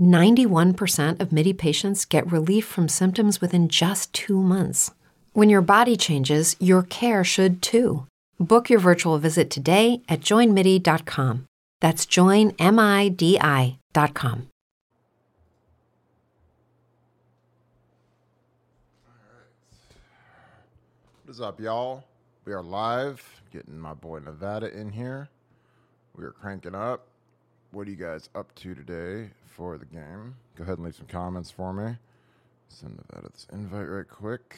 91% of MIDI patients get relief from symptoms within just two months. When your body changes, your care should too. Book your virtual visit today at joinmidi.com. That's joinmidi.com. What is up, y'all? We are live. Getting my boy Nevada in here. We are cranking up. What are you guys up to today for the game? Go ahead and leave some comments for me. Send Nevada this invite right quick.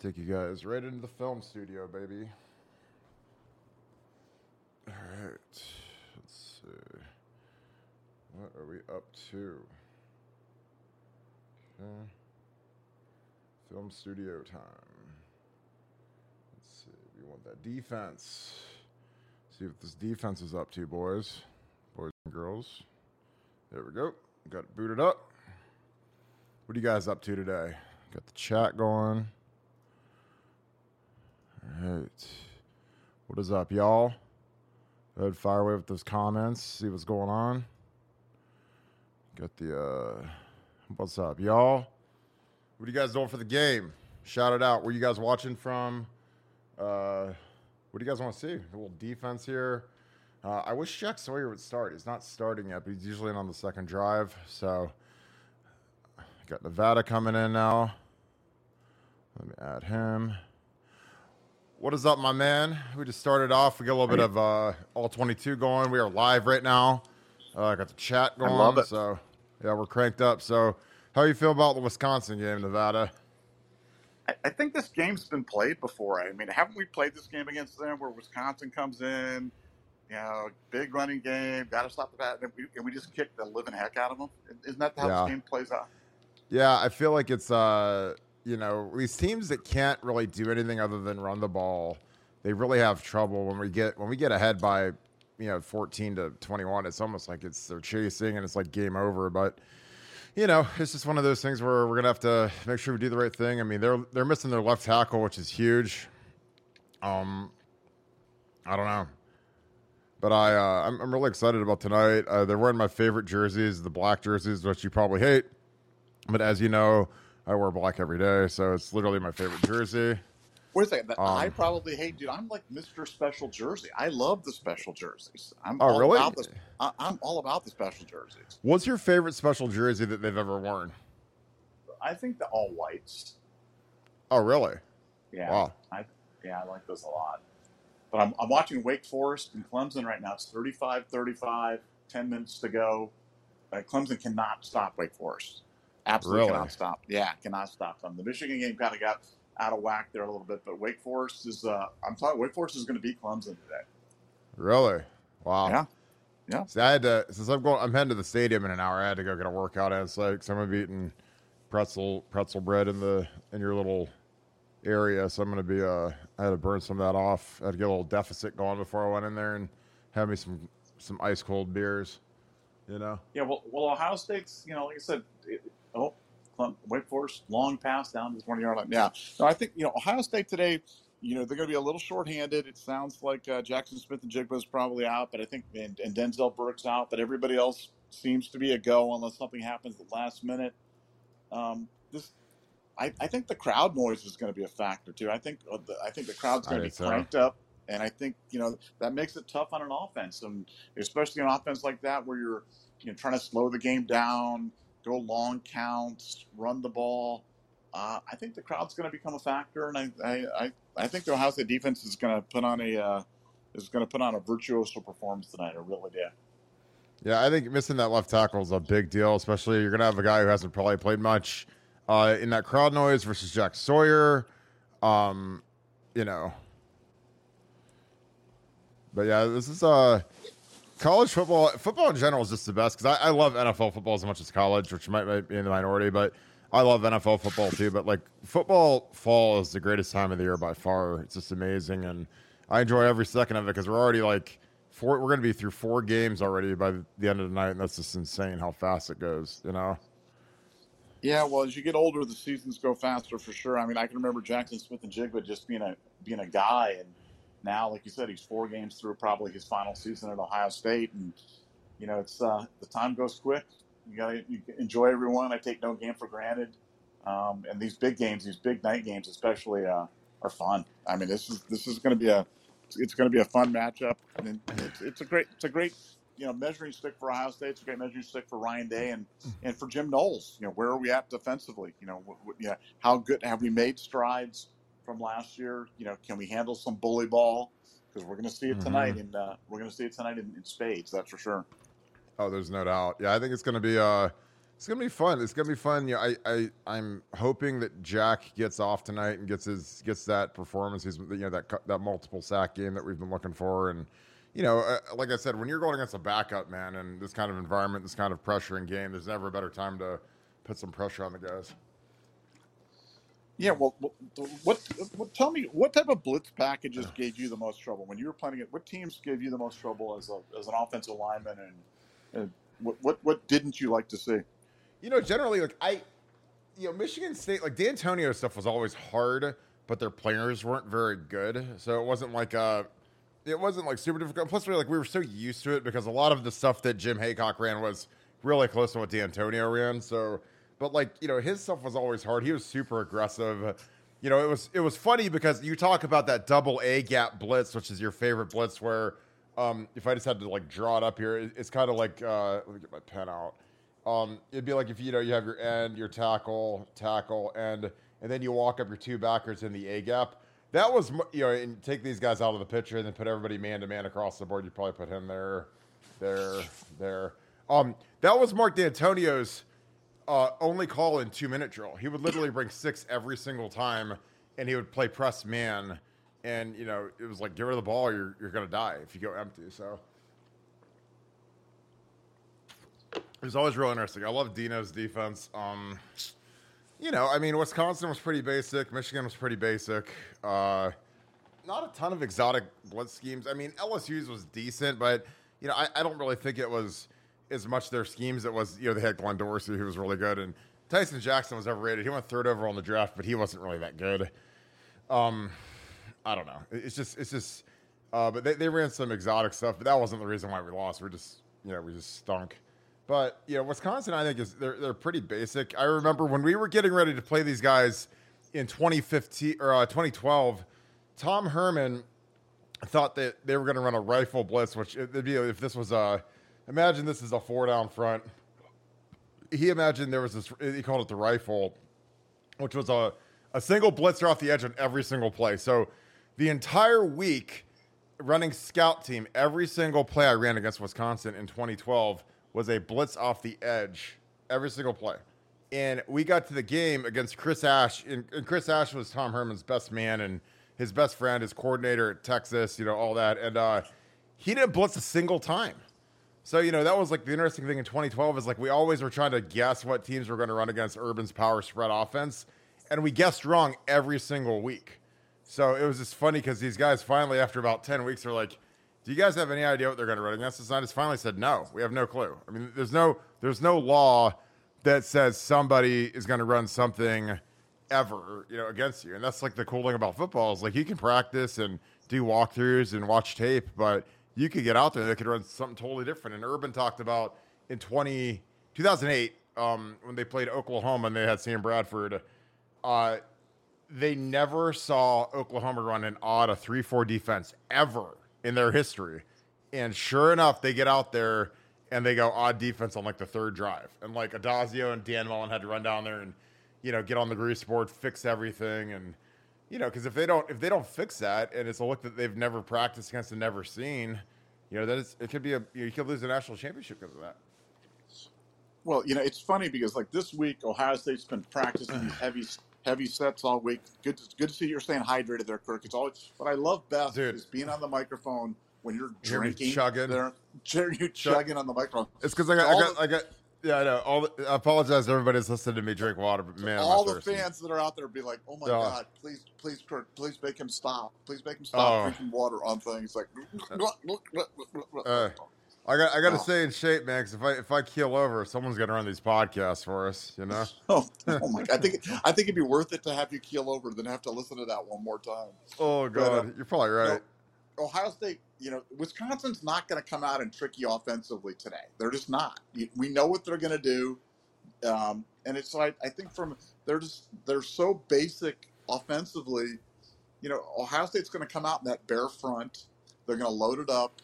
Take you guys right into the film studio, baby. All right. Let's see. What are we up to? Okay. Film studio time. Let's see. We want that defense. See what this defense is up to, boys. Boys and girls. There we go. Got it booted up. What are you guys up to today? Got the chat going. All right. What is up, y'all? Go ahead, fire away with those comments. See what's going on. Got the, uh, what's up, y'all? What are you guys doing for the game? Shout it out. Where you guys watching from? Uh, what do you guys want to see? A little defense here. Uh, I wish Jack Sawyer would start. He's not starting yet, but he's usually in on the second drive. So, got Nevada coming in now. Let me add him. What is up, my man? We just started off. We got a little bit of uh, all 22 going. We are live right now. Uh, I got the chat going. I love it. So, yeah, we're cranked up. So, how you feel about the Wisconsin game, Nevada? I, I think this game's been played before. I mean, haven't we played this game against them where Wisconsin comes in, you know, big running game, got to stop the bat, and we, and we just kick the living heck out of them? Isn't that how Yeah. this game plays out? Yeah, I feel like it's uh, you know, these teams that can't really do anything other than run the ball, they really have trouble when we get when we get ahead by, you know, 14 to 21. It's almost like it's they're chasing and it's like game over, but you know, it's just one of those things where we're gonna have to make sure we do the right thing. I mean, they're they're missing their left tackle, which is huge. Um, I don't know, but I uh, I'm, I'm really excited about tonight. Uh, they're wearing my favorite jerseys, the black jerseys, which you probably hate. But as you know, I wear black every day, so it's literally my favorite jersey. Wait a second. that I Um, probably hate, dude. I'm like Mr. Special Jersey. I love the special jerseys. I'm Oh, all really? about this. I, I'm all about the special jerseys. What's your favorite special jersey that they've ever worn? I think the all whites. Oh, really? Yeah. Wow. I yeah, I like those a lot. But I'm, I'm watching Wake Forest and Clemson right now. It's 35 35, 10 minutes to go. Uh, Clemson cannot stop Wake Forest. Absolutely Really? cannot stop. Yeah, cannot stop them. The Michigan game kind of got out of whack there a little bit, but Wake Forest is, uh, I'm talking, Wake Forest is going to beat Clemson today. Really? Wow. Yeah. Yeah. See, I had to since I'm going. I'm heading to the stadium in an hour. I had to go get a workout like so I'm gonna be eating pretzel pretzel bread in the in your little area. So I'm gonna be. Uh, I had to burn some of that off. I had to get a little deficit going before I went in there and have me some some ice cold beers. You know. Yeah, well, well, Ohio State's, you know, like I said, it, oh, Clem- Wake Forest, long pass down to the 20 yard line. Yeah. No, I think, you know, Ohio State today, you know, they're going to be a little shorthanded. It sounds like uh, Jackson Smith-Njigba's probably out, but I think, and, and Denzel Burke's out, but everybody else seems to be a go unless something happens at the last minute. Um, this, I, I think the crowd noise is going to be a factor too. I think uh, the, I think the crowd's going to be so. cranked up, and I think you know that makes it tough on an offense, and especially an offense like that where you're you know trying to slow the game down, go long counts, run the ball. Uh, I think the crowd's going to become a factor, and I, I, I, I think the Ohio State defense is going to put on a uh, is going to put on a virtuoso performance tonight. I really do. Yeah, I think missing that left tackle is a big deal, especially you're going to have a guy who hasn't probably played much uh, in that crowd noise versus Jack Sawyer. Um, you know. But yeah, this is uh college football. Football in general is just the best because I, I, love NFL football as much as college, which might, might be in the minority, but I love NFL football too. But like football fall is the greatest time of the year by far. It's just amazing, and I enjoy every second of it because we're already like four. We're going to be through four games already by the end of the night, and that's just insane how fast it goes. You know. Yeah, well, as you get older, the seasons go faster for sure. I mean, I can remember Jackson Smith-Njigba just being a being a guy, and now, like you said, he's four games through probably his final season at Ohio State, and you know, it's uh, the time goes quick. You got to enjoy everyone. I take no game for granted, um, and these big games, these big night games, especially, uh, are fun. I mean, this is this is going to be a it's going to be a fun matchup, and it's, it's a great it's a great you know measuring stick for Ohio State. It's a great measuring stick for Ryan Day and and for Jim Knowles. You know, where are we at defensively? You know, what, yeah, how good have we made strides from last year? You know, can we handle some bully ball? Because we're going to see it tonight, mm-hmm. and uh, we're going to see it tonight in, in, spades. That's for sure. Oh, there's no doubt. Yeah, I think it's going to be uh, it's going to be fun. It's going to be fun. Yeah, I, I I'm hoping that Jack gets off tonight and gets his gets that performance. He's you know that that multiple sack game that we've been looking for and you know, uh, like I said, when you're going against a backup man and this kind of environment, this kind of pressure in game, there's never a better time to put some pressure on the guys. Yeah, well, what, what, tell me what type of blitz packages gave you the most trouble when you were playing it? What teams gave you the most trouble as a, as an offensive lineman, and, and what, what what didn't you like to see? You know, generally, like I, you know, Michigan State, like Dantonio stuff was always hard, but their players weren't very good, so it wasn't like a it wasn't like super difficult. Plus, we like we were so used to it because a lot of the stuff that Jim Heacock ran was really close to what Dantonio ran. So, but like you know, his stuff was always hard. He was super aggressive. You know, it was it was funny because you talk about that double A gap blitz, which is your favorite blitz. Where um, if I just had to like draw it up here, it, it's kind of like uh, let me get my pen out. Um, it'd be like if you know you have your end, your tackle, tackle, end, and then you walk up your two backers in the A gap that was you know, and take these guys out of the picture and then put everybody man to man across the board. You probably put him there, there, there. Um, that was Mark Dantonio's uh, only call in two minute drill. He would literally bring six every single time, and he would play press man. And you know, it was like get rid of the ball, you're you're gonna die if you go empty. So it was always real interesting. I love Dino's defense. Um, you know, I mean, Wisconsin was pretty basic. Michigan was pretty basic. Uh, not a ton of exotic blitz schemes. I mean, LSU's was decent, but you know, I, I, don't really think it was as much their schemes. It was you know they had Glenn Dorsey who was really good, and Tyson Jackson was overrated. He went third overall in the draft, but he wasn't really that good. Um, I don't know. It's just it's just. Uh, but they, they ran some exotic stuff, but that wasn't the reason why we lost. We're just you know we just stunk. But you know, Wisconsin, I think is they're they're pretty basic. I remember when we were getting ready to play these guys in 2015 or uh, 2012, Tom Herman thought that they were going to run a rifle blitz, which it'd be if this was a imagine this is a four down front. He imagined there was this. He called it the rifle, which was a a single blitzer off the edge on every single play. So the entire week running scout team, every single play I ran against Wisconsin in 2012 was a blitz off the edge every single play. And we got to the game against Chris Ash, and, and Chris Ash was Tom Herman's best man and his best friend, his coordinator at Texas, you know, all that. And uh, he didn't blitz a single time. So, you know, that was like the interesting thing in 2012 is like we always were trying to guess what teams were going to run against Urban's power spread offense. And we guessed wrong every single week. So it was just funny because these guys finally, after about 10 weeks, are like, do you guys have any idea what they're going to run against? The scientists finally said, no, we have no clue. I mean, there's no, there's no law that says somebody is going to run something ever, you know, against you. And that's like the cool thing about football is like you can practice and do walkthroughs and watch tape, but you could get out there and they could run something totally different. And Urban talked about in 20, 2008 um, when they played Oklahoma and they had Sam Bradford. Uh, they never saw Oklahoma run an odd a three four defense ever in their history, and sure enough, they get out there and they go odd defense on like the third drive, and like Addazio and Dan Mullen had to run down there and you know get on the grease board, fix everything, and you know because if they don't if they don't fix that and it's a look that they've never practiced against and never seen, you know that is, it could be a you could lose a national championship because of that. Well, you know, it's funny because like this week, Ohio State's been practicing these heavy, heavy sets all week. Good, to, good to see you're staying hydrated there, Kirk. It's always what I love best Dude. is being on the microphone when you're drinking. chugging. There, you chugging on the microphone. It's because I got, I got, the- I got, yeah, I know. All the, I apologize to everybody that's listening to me drink water, but man, all the thirsty. fans that are out there be like, "Oh my Yeah. God, please, please, Kirk, please make him stop. Please make him stop Oh. drinking water on things." Like, Uh, I got, I got to Oh. stay in shape, man. Because if I, if I keel over, someone's gonna run these podcasts for us, you know. oh, oh my God, I think, I think it'd be worth it to have you keel over than have to listen to that one more time. Oh But, uh, god, you're probably right. Ohio State, you know, Wisconsin's not going to come out and trick you offensively today. They're just not. We know what they're going to do, um, and it's like I think from they're just they're so basic offensively. You know, Ohio State's going to come out in that bear front. They're going to load it up.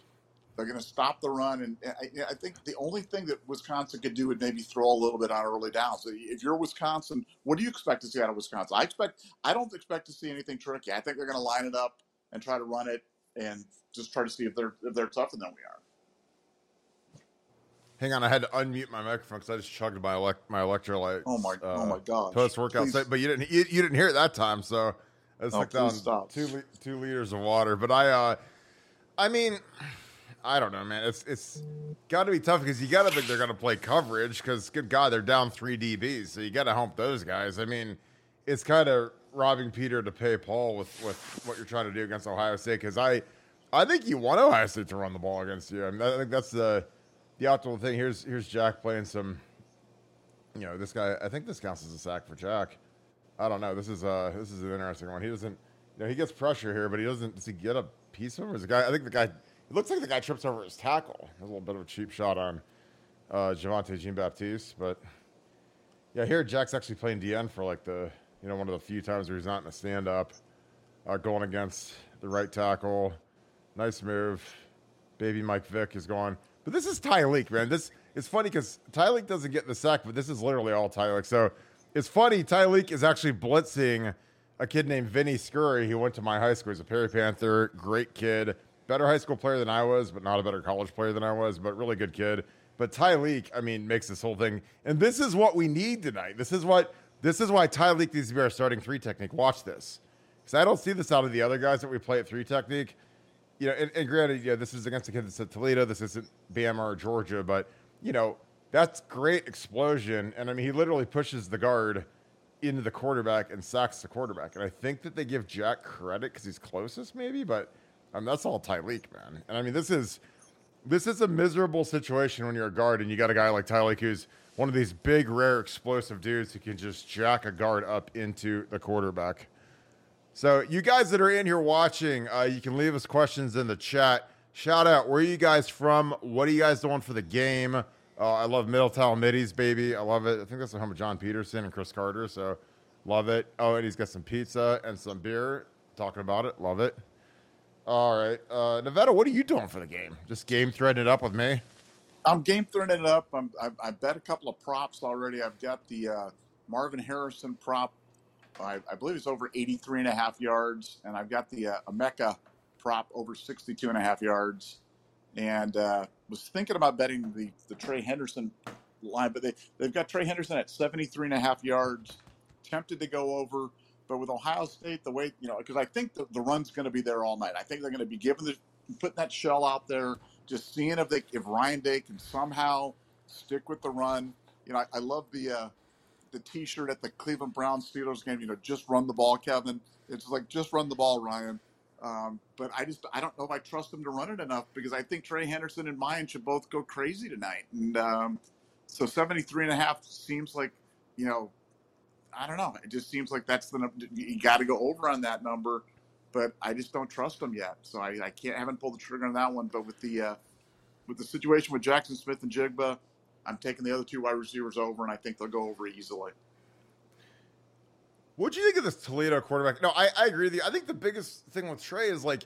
They're going to stop the run, and and I, I think the only thing that Wisconsin could do would maybe throw a little bit on early downs. So if you're Wisconsin, what do you expect to see out of Wisconsin? I expect I don't expect to see anything tricky. I think they're going to line it up and try to run it and just try to see if they're if they're tougher than we are. Hang on, I had to unmute my microphone because I just chugged my elect- my electrolyte. Oh my oh my gosh! Post workout, but you didn't you, you didn't hear it that time, so I just Oh, please down stop. two two liters of water. But I, uh, I mean, I don't know, man. It's it's got to be tough because you got to think they're going to play coverage because good God, they're down three DBs, so you got to help those guys. I mean, it's kind of robbing Peter to pay Paul with with what you're trying to do against Ohio State because I, I think you want Ohio State to run the ball against you. I mean, I think that's the the optimal thing. Here's here's Jack playing some. You know, this guy. I think this counts as a sack for Jack. I don't know. This is uh this is an interesting one. He doesn't. You know, he gets pressure here, but he doesn't. Does he get a piece of him? Or is the guy? I think the guy. It looks like the guy trips over his tackle. A little bit of a cheap shot on uh, Javontae Jean Baptiste, but yeah, here Jack's actually playing DN for like the you know one of the few times where he's not in a stand up, uh, going against the right tackle. Nice move. Baby Mike Vick is gone, But this is Tyleik, man. This it's funny because Tyleik doesn't get the sack, but this is literally all Tyleik. So it's funny. Tyleik is actually blitzing a kid named Vinny Scurry who went to my high school. He's a Perry Panther, great kid, better high school player than I was, but not a better college player than I was, but really good kid. But Tyleik, I mean, makes this whole thing, and this is what we need tonight. This is what this is why Tyleik needs to be our starting three technique. Watch this, because I don't see this out of the other guys that we play at three technique you know, and, and granted, yeah, this is against a kid that's at Toledo. This isn't Bama or Georgia, but you know, that's great explosion. And I mean, he literally pushes the guard into the quarterback and sacks the quarterback. And I think that they give Jack credit because he's closest, maybe, but um, that's all Tyleik, man. And I mean, this is this is a miserable situation when you're a guard and you got a guy like Tyleik who's one of these big, rare, explosive dudes who can just jack a guard up into the quarterback. So, you guys that are in here watching, uh, you can leave us questions in the chat. Shout out, where are you guys from? What are you guys doing for the game? Uh, I love Middletown Middies, baby. I love it. I think that's the home of John Peterson and Cris Carter. So, love it. Oh, and he's got some pizza and some beer. Talking about it. Love it. All right. Uh, Nevada, what are you doing for the game? Just game threading it up with me? I'm game throwing it up. I'm, I, I bet a couple of props already. I've got the uh, Marvin Harrison prop. I, I believe it's over 83 and a half yards. And I've got the uh, Emeka prop over 62 and a half yards. And uh, was thinking about betting the, the Trey Henderson line, but they, they've got Trey Henderson at 73 and a half yards. Tempted to go over. But with Ohio State, the way, you know, because I think the, the run's going to be there all night. I think they're going to be giving the, putting that shell out there, just seeing if they, if Ryan Day can somehow stick with the run. You know, I, I love the, uh, the T-shirt at the Cleveland Browns Steelers game. You know, just run the ball, Kevin. It's like just run the ball, Ryan. Um, but I just I don't know if I trust him to run it enough because I think Trey Henderson and Miyan should both go crazy tonight. And um, so 73 and a half seems like, you know, I don't know. It just seems like that's the you got to go over on that number. But I just don't trust them yet, so I, I can't haven't pulled the trigger on that one. But with the uh, with the situation with Jackson Smith-Njigba, I'm taking the other two wide receivers over, and I think they'll go over easily. What do you think of this Toledo quarterback? No, I, I agree with you. I think the biggest thing with Trey is like,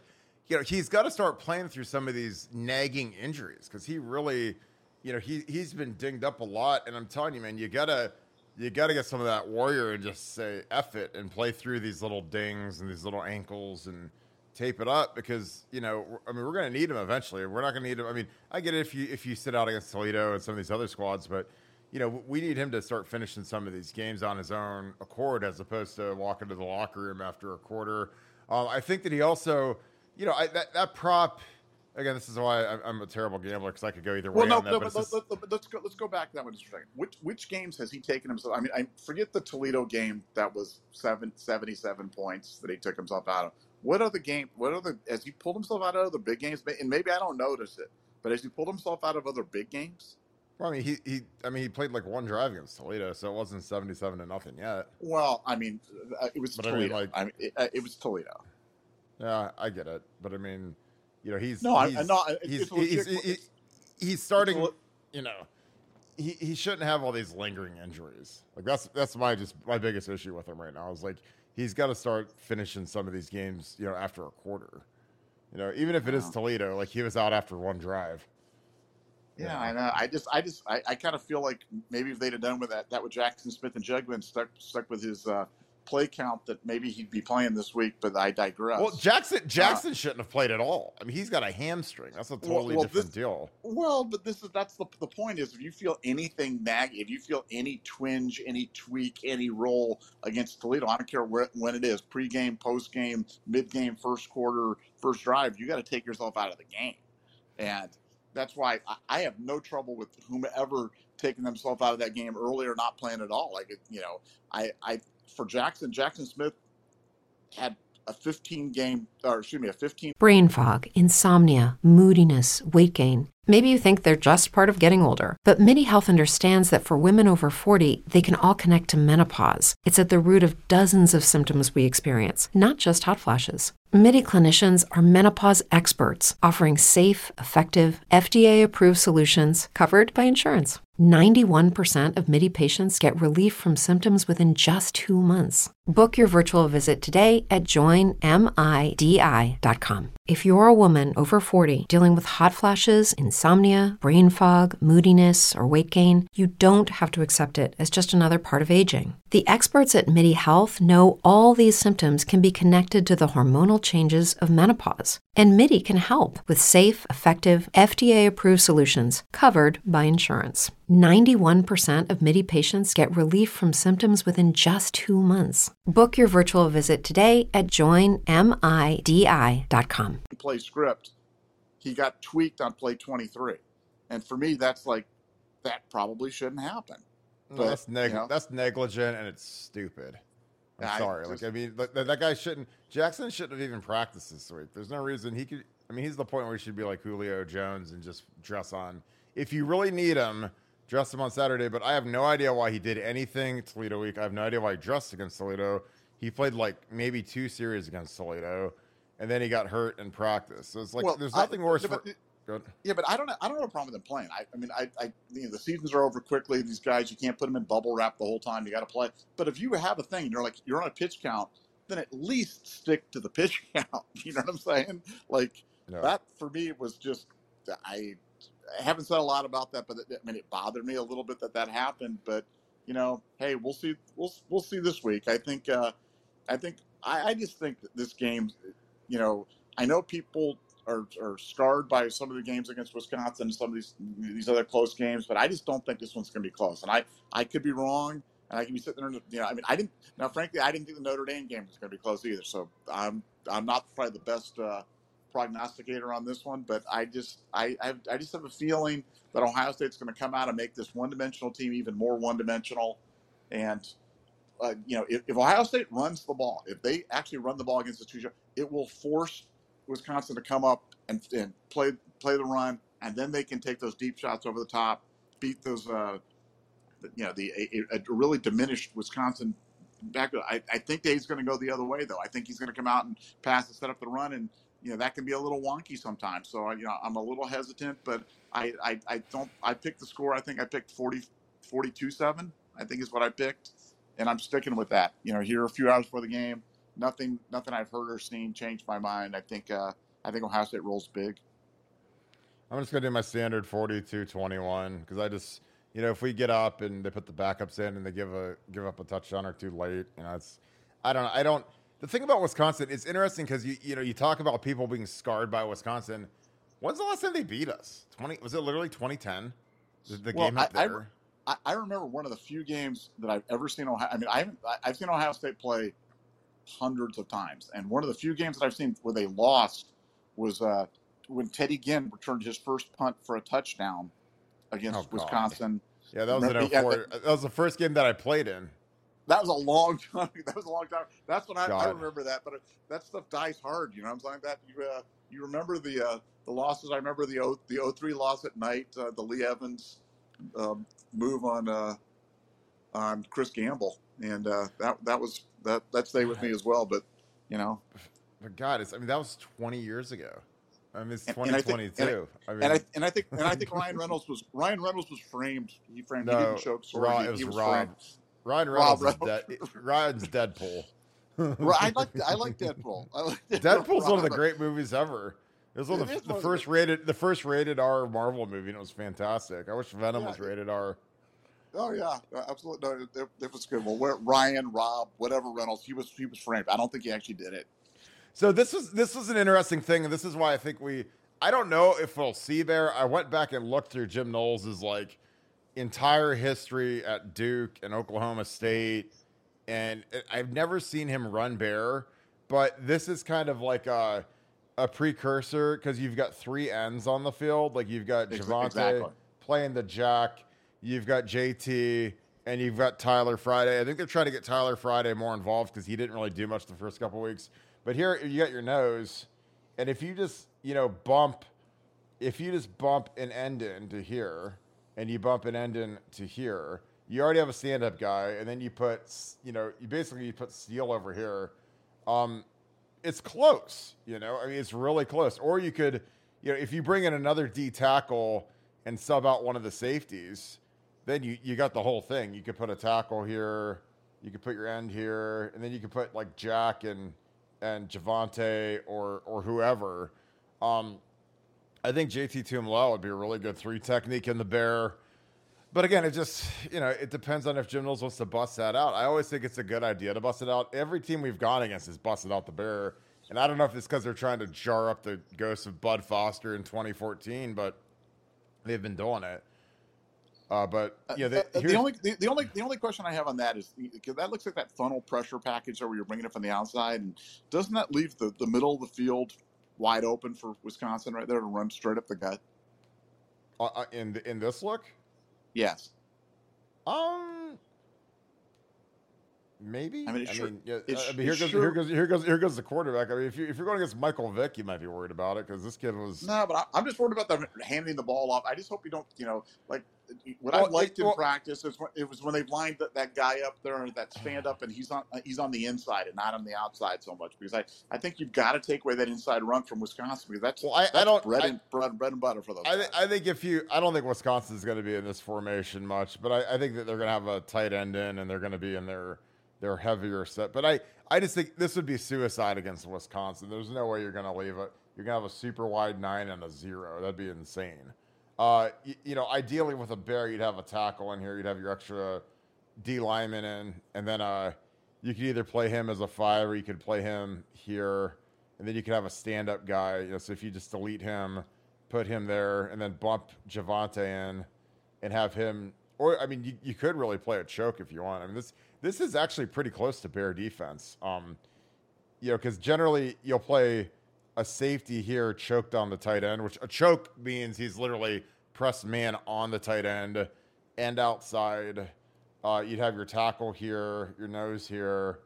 you know, he's got to start playing through some of these nagging injuries because he really, you know, he he's been dinged up a lot. And I'm telling you, man, you gotta you gotta get some of that warrior and just say F it and play through these little dings and these little ankles and tape it up because you know I mean we're going to need him eventually. We're not going to need him. I mean I get it if you if you sit out against Toledo and some of these other squads, but you know we need him to start finishing some of these games on his own accord as opposed to walking to the locker room after a quarter. Um, I think that he also you know I, that that prop. Again, this is why I'm, I'm a terrible gambler because I could go either way. Well, no, on that, no, but but let, just- let, let's go. Let's go back to that one just for a second. Which which games has he taken himself? I mean, I forget the Toledo game that was seven, 77 points that he took himself out of. What other game? What other? Has he pulled himself out of other big games? And maybe I don't notice it, but has he pulled himself out of other big games? Well, I mean, he, he, I mean, he played like one drive against Toledo, so it wasn't seventy-seven to nothing yet. Well, I mean, uh, it was But I mean, Toledo. I mean, it, uh, it was Toledo. Yeah, I get it, but I mean, you know, he's No, I, he's, I no, it- he's, it's a he's, he's, he's starting. le- You know, he, he shouldn't have all these lingering injuries. Like that's that's my just my biggest issue with him right now. Is like he's got to start finishing some of these games. You know, after a quarter. You know, even if it is Toledo, like he was out after one drive. Yeah, Yeah. I know. I just, I just, I, I kind of feel like maybe if they'd have done with that, that with Jackson Smith and Jugman stuck, stuck with his uh, play count, that maybe he'd be playing this week. But I digress. Well, Jackson uh, Jackson shouldn't have played at all. I mean, he's got a hamstring. That's a totally well, different this- deal. Well, but this is that's the the point is if you feel anything nag, if you feel any twinge, any tweak, any roll against Toledo, I don't care where, when it is, pregame, postgame, mid-game, first quarter, first drive, you got to take yourself out of the game, and that's why I, I have no trouble with whomever taking themselves out of that game early or not playing at all. Like you know, I I for Jackson, Jackson Smith had a 15 game or excuse me a 15 Brain fog, insomnia, moodiness, weight gain. Maybe you think they're just part of getting older, but MIDI Health understands that for women over 40, they can all connect to menopause. It's at the root of dozens of symptoms we experience, not just hot flashes. MIDI clinicians are menopause experts offering safe, effective, FDA approved solutions covered by insurance. 91% of MIDI patients get relief from symptoms within just two months. Book your virtual visit today at joinmidi.com. If you're a woman over 40 dealing with hot flashes, insomnia, brain fog, moodiness, or weight gain, you don't have to accept it as just another part of aging. The experts at MIDI Health know all these symptoms can be connected to the hormonal changes of menopause, and MIDI can help with safe, effective, FDA approved solutions covered by insurance. 91% of MIDI patients get relief from symptoms within just two months. Book your virtual visit today at joinmidi.com. play script, he got tweaked on play 23. And for me, that's like, that probably shouldn't happen. No, that's neg- you know. that's negligent and it's stupid. I'm I sorry. just- like I mean, that, that guy shouldn't. Jackson shouldn't have even practiced this week. There's no reason he could. I mean, he's the point where he should be like Julio Jones and just dress on. If you really need him, dress him on Saturday. But I have no idea why he did anything Toledo week. I have no idea why he dressed against Toledo. He played like maybe two series against Toledo, and then he got hurt in practice. So it's like Well, there's I- nothing worse yeah, for. but- Good. Yeah, but I don't. I don't have a problem with them playing. I, I mean, I, I, you know, the seasons are over quickly. These guys, you can't put them in bubble wrap the whole time. You got to play. But if you have a thing, you're like you're on a pitch count, then at least stick to the pitch count. You know what I'm saying? Like No. that for me was just. I, I haven't said a lot about that, but it, I mean, it bothered me a little bit that that happened. But you know, hey, we'll see. We'll we'll see this week. I think. Uh, I think. I, I just think that this game. You know, I know people are, are scarred by some of the games against Wisconsin and some of these these other close games, but I just don't think this one's going to be close. And I I could be wrong, and I can be sitting there. And, you know, I mean, I didn't. Now, frankly, I didn't think the Notre Dame game was going to be close either. So I'm I'm not probably the best uh, prognosticator on this one, but I just I I, I just have a feeling that Ohio State's going to come out and make this one dimensional team even more one dimensional, and. Uh, you know, if, if Ohio State runs the ball, if they actually run the ball against the two, it will force Wisconsin to come up and, and play play the run, and then they can take those deep shots over the top, beat those, uh, you know, the a, a really diminished Wisconsin back. I, I think that he's going to go the other way, though. I think he's going to come out and pass and set up the run, and you know that can be a little wonky sometimes. So you know, I'm a little hesitant, but I, I, I don't. I picked the score. I think I picked 40, 42 seven. I think is what I picked, and I'm sticking with that. You know, here a few hours before the game, nothing, nothing I've heard or seen changed my mind. I think, uh, I think Ohio State rolls big. I'm just gonna do my standard 42-21 because I just, you know, if we get up and they put the backups in and they give a give up a touchdown or two late, you know, it's, I don't, I don't. The thing about Wisconsin, it's interesting because you, you know, you talk about people being scarred by Wisconsin. When's the last time they beat us? Twenty was it literally 2010? The, the Well, game up I- I- there. I, I remember one of the few games that I've ever seen Ohio. I mean, I haven't. I've seen Ohio State play hundreds of times, and one of the few games that I've seen where they lost was uh, when Teddy Ginn returned his first punt for a touchdown against Oh, Wisconsin. yeah, that was remember- yeah, 04. That was the first game that I played in. That was a long time. That was a long time. That's when I, I remember that. But that stuff dies hard. You know what I'm saying? That you uh, you remember the uh, the losses. I remember the O the 03 loss at night. Uh, the Lee Evans um, move on uh, on Chris Gamble, and uh, that that was that that stayed with me as well. But you know, But God, it's, I mean, that was 20 years ago. I mean, it's And- and I think- 2022. I, mean, and I and I think and I think Ryan Reynolds was Ryan Reynolds was framed. He framed. he No, didn't choke. Sorry, Ra- he, it was he was Rob. framed. Ryan Rob Reynolds is Reynolds. dead. Ryan's Deadpool. I like I like Deadpool. I like Deadpool's one of the great movies ever. It was one of the, the one of the first rated, the first rated R Marvel movie, and it was fantastic. I wish Venom Yeah, was rated R. Oh yeah, uh, absolutely. No, it, it, was good. Well, Ryan, Rob, whatever Reynolds, he was he was framed. I don't think he actually did it. So this was this was an interesting thing, and this is why I think we. I don't know if we'll see Bear. I went back and looked through Jim Knowles' like entire history at Duke and Oklahoma State, and I've never seen him run Bear. But this is kind of like a a precursor because you've got three ends on the field. Like you've got Javontae exactly. playing the jack, you've got JT, and you've got Tyler Friday. I think they're trying to get Tyler Friday more involved because he didn't really do much the first couple weeks. But here you got your nose, and if you just you know bump, if you just bump an end in to here, and you bump an end in to here, you already have a stand up guy, and then you put you know you basically you put Steele over here. Um, it's close, you know. I mean, it's really close. Or you could, you know, if you bring in another D tackle and sub out one of the safeties, then you you got the whole thing. You could put a tackle here, you could put your end here, and then you could put like Jack and and Javontae or or whoever. Um, I think JT Tuimoloau would be a really good three technique in the bear. But again, it just you know it depends on if Jim Knowles wants to bust that out. I always think it's a good idea to bust it out. Every team we've gone against has busted out the bear, and I don't know if it's because they're trying to jar up the ghost of Bud Foster in 2014, but they've been doing it. Uh, but yeah, they, Uh, uh, the only the, the only the only question I have on that is because that looks like that funnel pressure package where you're bringing it from the outside, and doesn't that leave the, the middle of the field wide open for Wisconsin right there to run straight up the gut? uh, uh, in the, in this look, Yes. um, maybe. I mean, it sure- yeah, it I mean, here goes sure- here goes here goes here goes the quarterback. I mean, if you if you're going against Michael Vick, you might be worried about it because this kid was. No, but I, I'm just worried about them handing the ball off. I just hope you don't, you know, like what Well, I liked it- in well- practice is when, it was when they lined that, that guy up there, that stand up, and he's on uh, he's on the inside and not on the outside so much because I, I think you've got to take away that inside run from Wisconsin because that's Well, I- I don't- bread I- and bread, bread and butter for those. I, th- I think if you, I don't think Wisconsin's going to be in this formation much, but I, I think that they're going to have a tight end in and they're going to be in their their heavier set. But I, I just think this would be suicide against Wisconsin. There's no way you're going to leave it. You're going to have a super wide nine and a zero. That'd be insane. Uh, you, you know, ideally with a bear, you'd have a tackle in here. You'd have your extra D lineman in, and then uh, you could either play him as a five or you could play him here, and then you could have a stand up guy. You know, so if you just delete him, put him there, and then bump Javontae in, and have him. Or I mean, you, you could really play a choke if you want. I mean, this this is actually pretty close to bear defense. Um, you know, because generally you'll play a safety here choked on the tight end, which a choke means he's literally pressed man on the tight end and outside. Uh, you'd have your tackle here, your nose here,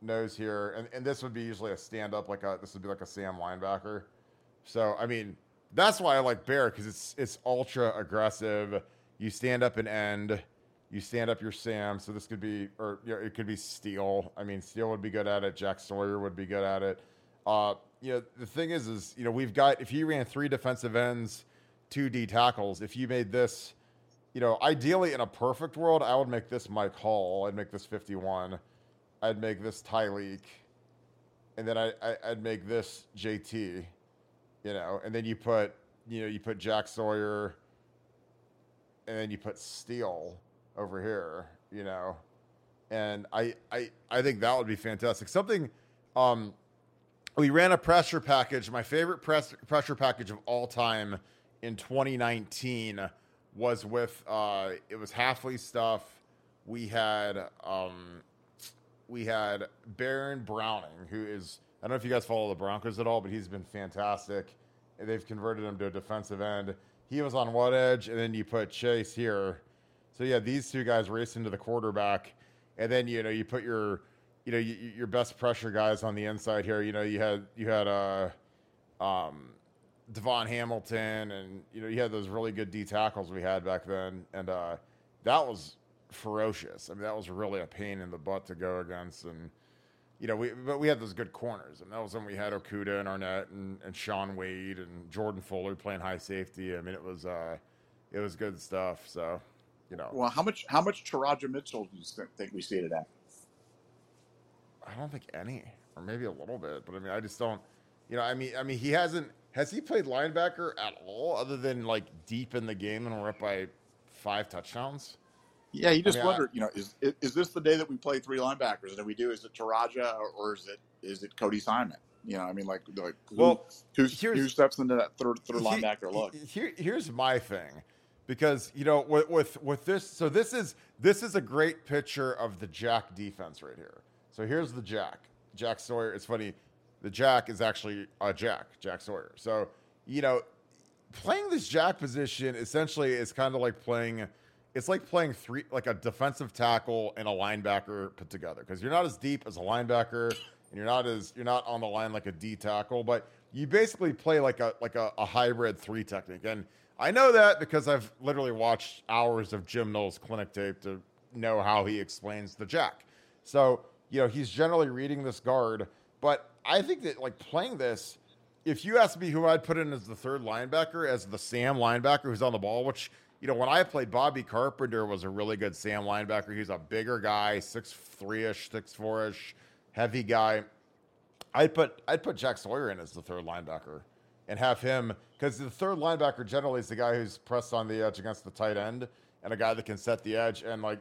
nose here, and, and this would be usually a stand up, like a this would be like a Sam linebacker. So I mean, that's why I like Bear because it's it's ultra aggressive. You stand up and end, you stand up your Sam. So this could be, or you know, it could be Steele. I mean, Steele would be good at it. Jack Sawyer would be good at it. Uh, you know, the thing is, is you know, we've got if you ran three defensive ends, two D tackles. If you made this, you know, ideally in a perfect world, I would make this Mike Hall. I'd make this 51. I'd make this Tyleik, and then I, I I'd make this JT. You know, and then you put you know you put Jack Sawyer, and then you put Steele over here. You know, and I I I think that would be fantastic. Something. Um, we ran a pressure package. My favorite press, pressure package of all time in 2019 was with uh, it was Hafley stuff. We had um, we had Baron Browning, who is I don't know if you guys follow the Broncos at all, but he's been fantastic. They've converted him to a defensive end. He was on what edge, and then you put Chase here. So yeah, these two guys racing into the quarterback, and then you know you put your you know you, your best pressure guys on the inside here. You know you had you had uh, um, DaVon Hamilton, and you know you had those really good D tackles we had back then, and uh, that was ferocious. I mean that was really a pain in the butt to go against, and you know we but we had those good corners, and that was when we had Okudah and Arnette and, and Shaun Wade and Jordan Fuller playing high safety. I mean it was uh, it was good stuff. So you know. Well, how much how much Teradja Mitchell do you think we see today? I don't think any, or maybe a little bit, but I mean, I just don't. You know, I mean, I mean, he hasn't. Has he played linebacker at all, other than like deep in the game and we're up by five touchdowns? Yeah, you just I mean, wonder. I, you know, is is this the day that we play three linebackers? And if we do, is it Teradja or, or is it is it Cody Simon? You know, I mean, like, like who, well, who, who steps into that third third linebacker look? Here, here's my thing, because you know, with, with with this, so this is this is a great picture of the Jack defense right here. So here's the Jack. Jack Sawyer. It's funny. The Jack is actually a Jack, Jack Sawyer. So, you know, playing this Jack position essentially is kind of like playing it's like playing three like a defensive tackle and a linebacker put together because you're not as deep as a linebacker and you're not as you're not on the line like a D tackle, but you basically play like a like a, a hybrid three technique. And I know that because I've literally watched hours of Jim Knowles clinic tape to know how he explains the jack. So you know, he's generally reading this guard. But I think that like playing this, if you ask me who I'd put in as the third linebacker, as the Sam linebacker who's on the ball, which you know, when I played, Bobby Carpenter was a really good Sam linebacker. He's a bigger guy, six three ish, six four ish, heavy guy. I'd put I'd put Jack Sawyer in as the third linebacker and have him because the third linebacker generally is the guy who's pressed on the edge against the tight end and a guy that can set the edge. And like,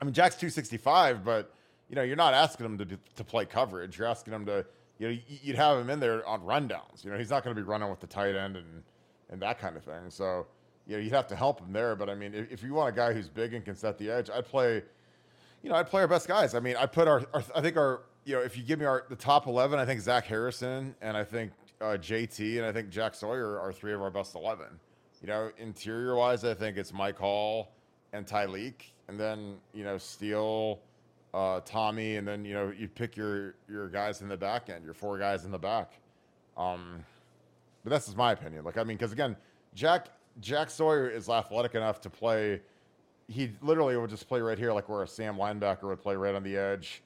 I mean, Jack's two sixty five, but you know, you're not asking him to to play coverage. You're asking him to, you know, you'd have him in there on rundowns. You know, he's not going to be running with the tight end and and that kind of thing. So, you know, you'd have to help him there. But I mean, if, if you want a guy who's big and can set the edge, I'd play. You know, I'd play our best guys. I mean, I put our, our I think our, you know, if you give me our the top eleven, I think Zach Harrison and I think uh, JT and I think Jack Sawyer are three of our best eleven. You know, interior wise, I think it's Mike Hall and Ty Tyleik, and then you know Steele uh, Tommy, and then you know you pick your your guys in the back end, your four guys in the back. Um, but that's just my opinion. Like I mean, because again, Jack Jack Sawyer is athletic enough to play. He literally would just play right here, like where a Sam linebacker would play right on the edge.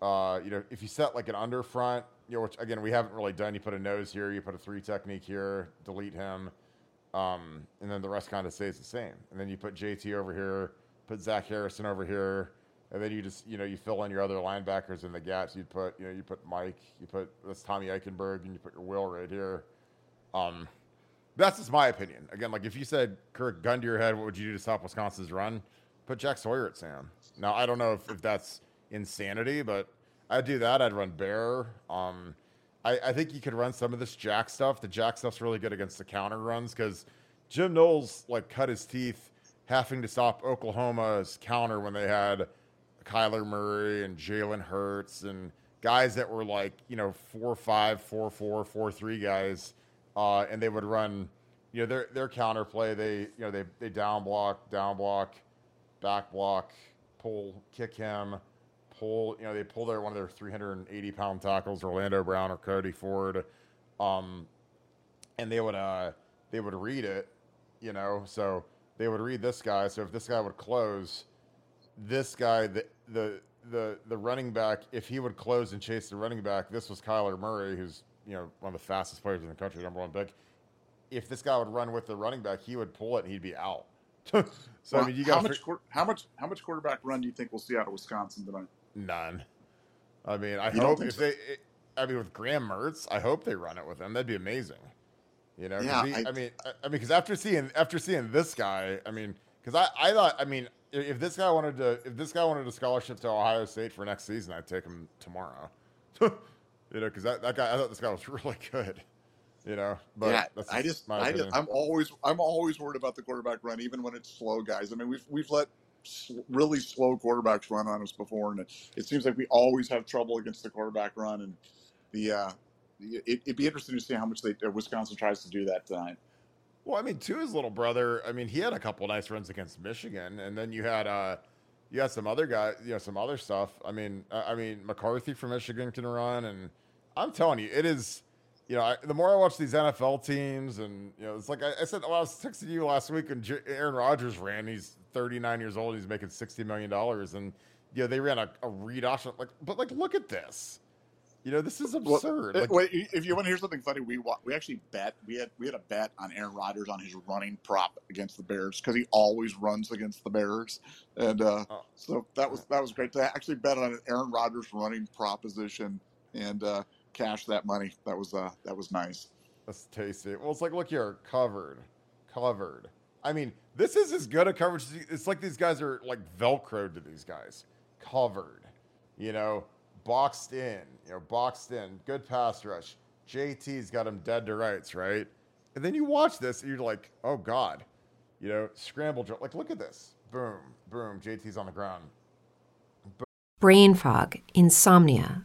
Uh, you know, if you set like an under front, you know, which again we haven't really done. You put a nose here, you put a three technique here, delete him, um, and then the rest kind of stays the same. And then you put JT over here, put Zach Harrison over here and then you just you know you fill in your other linebackers in the gaps. You put you know you put Mike, you put that's Tommy Eichenberg, and you put your Will right here. Um, that's just my opinion. Again, like if you said Kirk, gun to your head, what would you do to stop Wisconsin's run? Put Jack Sawyer at Sam. Now I don't know if, if that's insanity, but I'd do that. I'd run Bear. Um, I, I think you could run some of this Jack stuff. The Jack stuff's really good against the counter runs because Jim Knowles like cut his teeth having to stop Oklahoma's counter when they had Kyler Murray and Jalen Hurts and guys that were like, you know, four five, four four, four three guys. Uh, and they would run, you know, their their counter play, they, you know, they they down block, down block, back block, pull, kick him, pull, you know, they pull their one of their 380 pound tackles, Orlando Brown or Cody Ford. Um, and they would uh they would read it, you know, so they would read this guy. So if this guy would close, this guy, the the the the running back, if he would close and chase the running back, this was Kyler Murray, who's you know one of the fastest players in the country, number one pick. If this guy would run with the running back, he would pull it and he'd be out. so Well, I mean, you how got much quar- how much how much quarterback run do you think we'll see out of Wisconsin tonight? None. I mean, I You hope if so? they, I mean, with Graham Mertz, I hope they run it with him. That'd be amazing. You know, Yeah, he- I- I, mean, I, I mean, because after seeing after seeing this guy, I mean, because I, I thought, I mean, if this guy wanted to, if this guy wanted a scholarship to Ohio State for next season, I'd take him tomorrow. you know, because that, that guy, I thought this guy was really good. You know, but yeah, that's I just, I just, I am always, I'm always worried about the quarterback run, even when it's slow guys. I mean, we've we've let really slow quarterbacks run on us before, and it, it seems like we always have trouble against the quarterback run. And the, uh, it, it'd be interesting to see how much they, uh, Wisconsin tries to do that tonight. Well, I mean, to his little brother, I mean, he had a couple nice runs against Michigan, and then you had uh, you had some other guy, you know, some other stuff. I mean, I mean, McCarthy from Michigan can run, and I'm telling you, it is. You know, I, the more I watch these NFL teams, and you know, it's like I, I said. Well, I was texting you last week, and J- Aaron Rodgers ran. He's 39 years old. He's making 60 million dollars, and you know, they ran a, a read option. Like, but like, look at this. You know, this is absurd. uh, Like, wait, if you want to hear something funny, we we actually bet we had we had a bet on Aaron Rodgers on his running prop against the Bears because he always runs against the Bears, and uh, Oh. so that was that was great to actually bet on an Aaron Rodgers running proposition and uh, cash that money. That was uh, that was nice. That's tasty. Well, it's like, look here, covered, covered. I mean, this is as good a coverage. as It's like these guys are like Velcroed to these guys. Covered, you know, boxed in, you know, boxed in. Good pass rush. JT's got him dead to rights, right? And then you watch this, and you're like, oh god, you know, scramble drill. Like, look at this. Boom, boom. JT's on the ground. brain fog, insomnia,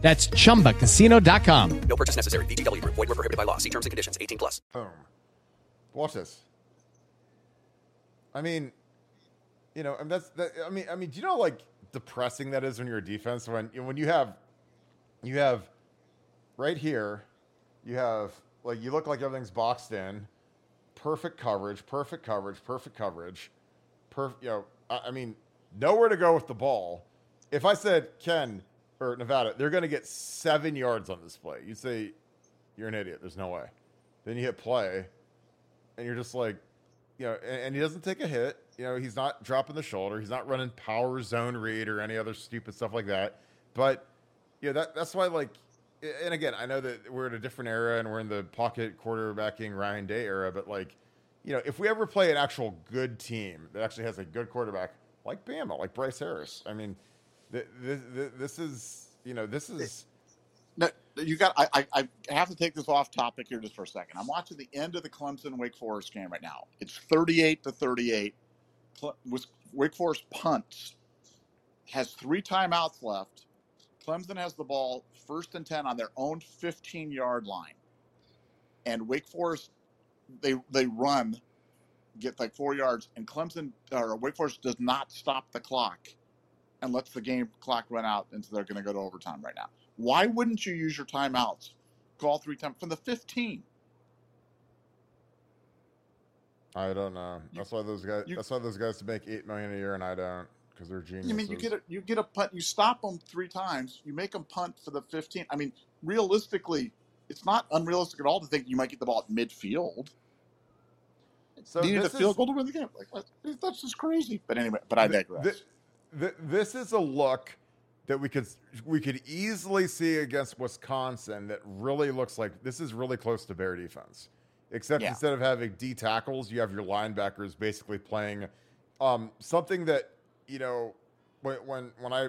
That's chumbacasino.com. No purchase necessary. VGW Group. Void were prohibited by law. See terms and conditions. 18 plus. Boom. Watch this. I mean, you know, and that's that. I mean, I mean, do you know how, like depressing that is when you're a defense when when you have you have right here, you have like you look like everything's boxed in, perfect coverage, perfect coverage, perfect coverage, perfect. You know, I, I mean, nowhere to go with the ball. If I said Ken or Nevada, they're going to get seven yards on this play, you'd say you're an idiot. There's no way. Then you hit play, and you're just like, you know, and, and he doesn't take a hit. You know, he's not dropping the shoulder. He's not running power zone read or any other stupid stuff like that. But yeah, that that's why like, and again, I know that we're in a different era and we're in the pocket quarterbacking Ryan Day era. But like, you know, if we ever play an actual good team that actually has a good quarterback like Bama, like Bryce Harris, I mean, th- th- th- this is you know this is No, you got. I, I I have to take this off topic here just for a second. I'm watching the end of the Clemson Wake Forest game right now. It's 38 to 38. Cle- Wake Forest punts, has three timeouts left. Clemson has the ball first and 10 on their own 15 yard line, and Wake Forest they they run, get like four yards, and Clemson or Wake Forest does not stop the clock, and lets the game clock run out, and so they're going to go to overtime right now. Why wouldn't you use your timeouts? Call three times from the 15. I don't know. You- that's why those guys. you- that's why those guys make eight million a year, and I don't, because they're geniuses. I mean, you get a you get a punt, you stop them three times, you make them punt for the 15. I mean, realistically, it's not unrealistic at all to think you might get the ball at midfield. So Needed a this field is- goal to win the game. Like that's just crazy. But anyway, but I digress. th- th- this is a look that we could we could easily see against Wisconsin that really looks like this is really close to bear defense. Except Yeah. instead of having D tackles, you have your linebackers basically playing um, something that you know when when when I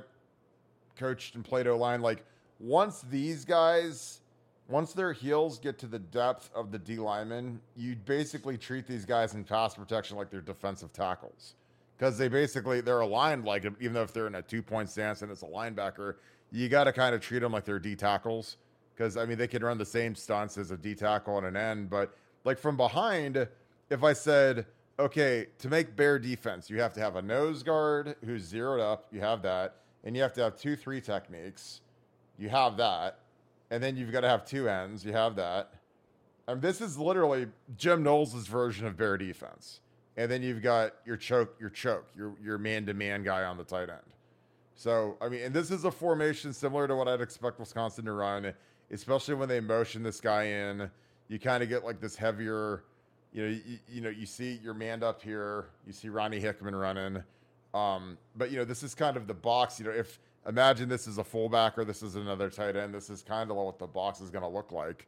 coached and played O line, like once these guys, once their heels get to the depth of the D lineman, you basically treat these guys in pass protection like they're defensive tackles because they basically they're aligned like even though if they're in a two point stance and it's a linebacker, you got to kind of treat them like they're D tackles because I mean they can run the same stunts as a D tackle and an end, but like from behind, if I said okay to make bear defense, you have to have a nose guard who's zeroed up, you have that, and you have to have two three techniques, you have that, and then you've got to have two ends, you have that. And this is literally Jim Knowles' version of bear defense. And then you've got your choke, your choke, your your man-to-man guy on the tight end. So I mean, and this is a formation similar to what I'd expect Wisconsin to run, especially when they motion this guy in. You kind of get like this heavier, you know, you, you know, you see your man up here, you see Ronnie Hickman running. Um, but you know, this is kind of the box. You know, if imagine this is a fullback or this is another tight end, this is kind of what the box is going to look like.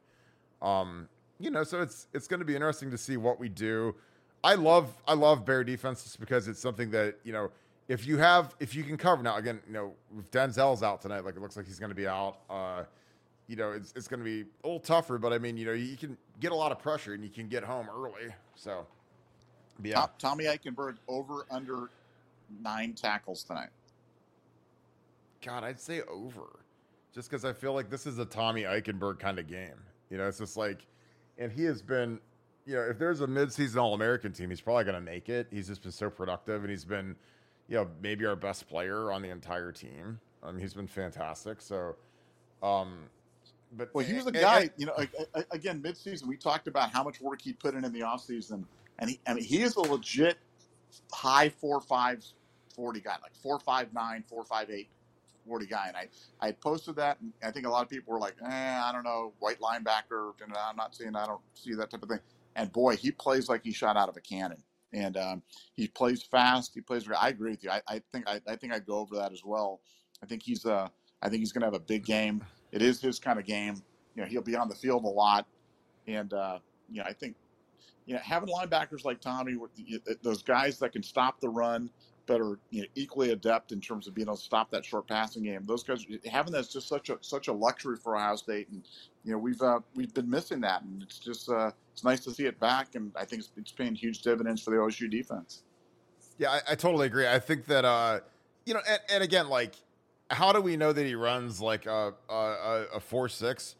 Um, you know, so it's it's going to be interesting to see what we do. I love I love bear defense just because it's something that you know if you have if you can cover now again you know if Denzel's out tonight like it looks like he's going to be out. Uh, you know it's it's going to be a little tougher, but I mean you know you can get a lot of pressure and you can get home early. So yeah, Tom- Tommy Eichenberg over under nine tackles tonight. God, I'd say over, just because I feel like this is a Tommy Eichenberg kind of game. You know, it's just like, and he has been, you know, if there's a midseason All American team, he's probably going to make it. He's just been so productive, and he's been, you know, maybe our best player on the entire team. Um, he's been fantastic. So, um, but Well, here's the and- guy. and- You know, a- a- again, midseason, we talked about how much work he put in in the offseason, and he, I mean, he is a legit high four five forty guy, like four five nine, four five eight, 40 guy. And I, I had posted that, and I think a lot of people were like, eh, I don't know, white linebacker. and I'm not seeing, I don't see that type of thing. And boy, he plays like he shot out of a cannon. And um, he plays fast. He plays. I agree with you. I, I think I, I think I'd go over that as well. I think he's uh, I think he's going to have a big game. It is his kind of game. You know, he'll be on the field a lot, and uh, you know, I think you know having linebackers like Tommy, those guys that can stop the run, but are you know, equally adept in terms of being able to stop that short passing game. Those guys having that's just such a such a luxury for Ohio State, and you know we've uh, we've been missing that, and it's just uh, it's nice to see it back, and I think it's, it's paying huge dividends for the OSU defense. Yeah, I, I totally agree. I think that uh, you know, and, and again, like, how do we know that he runs like a a, a, four six?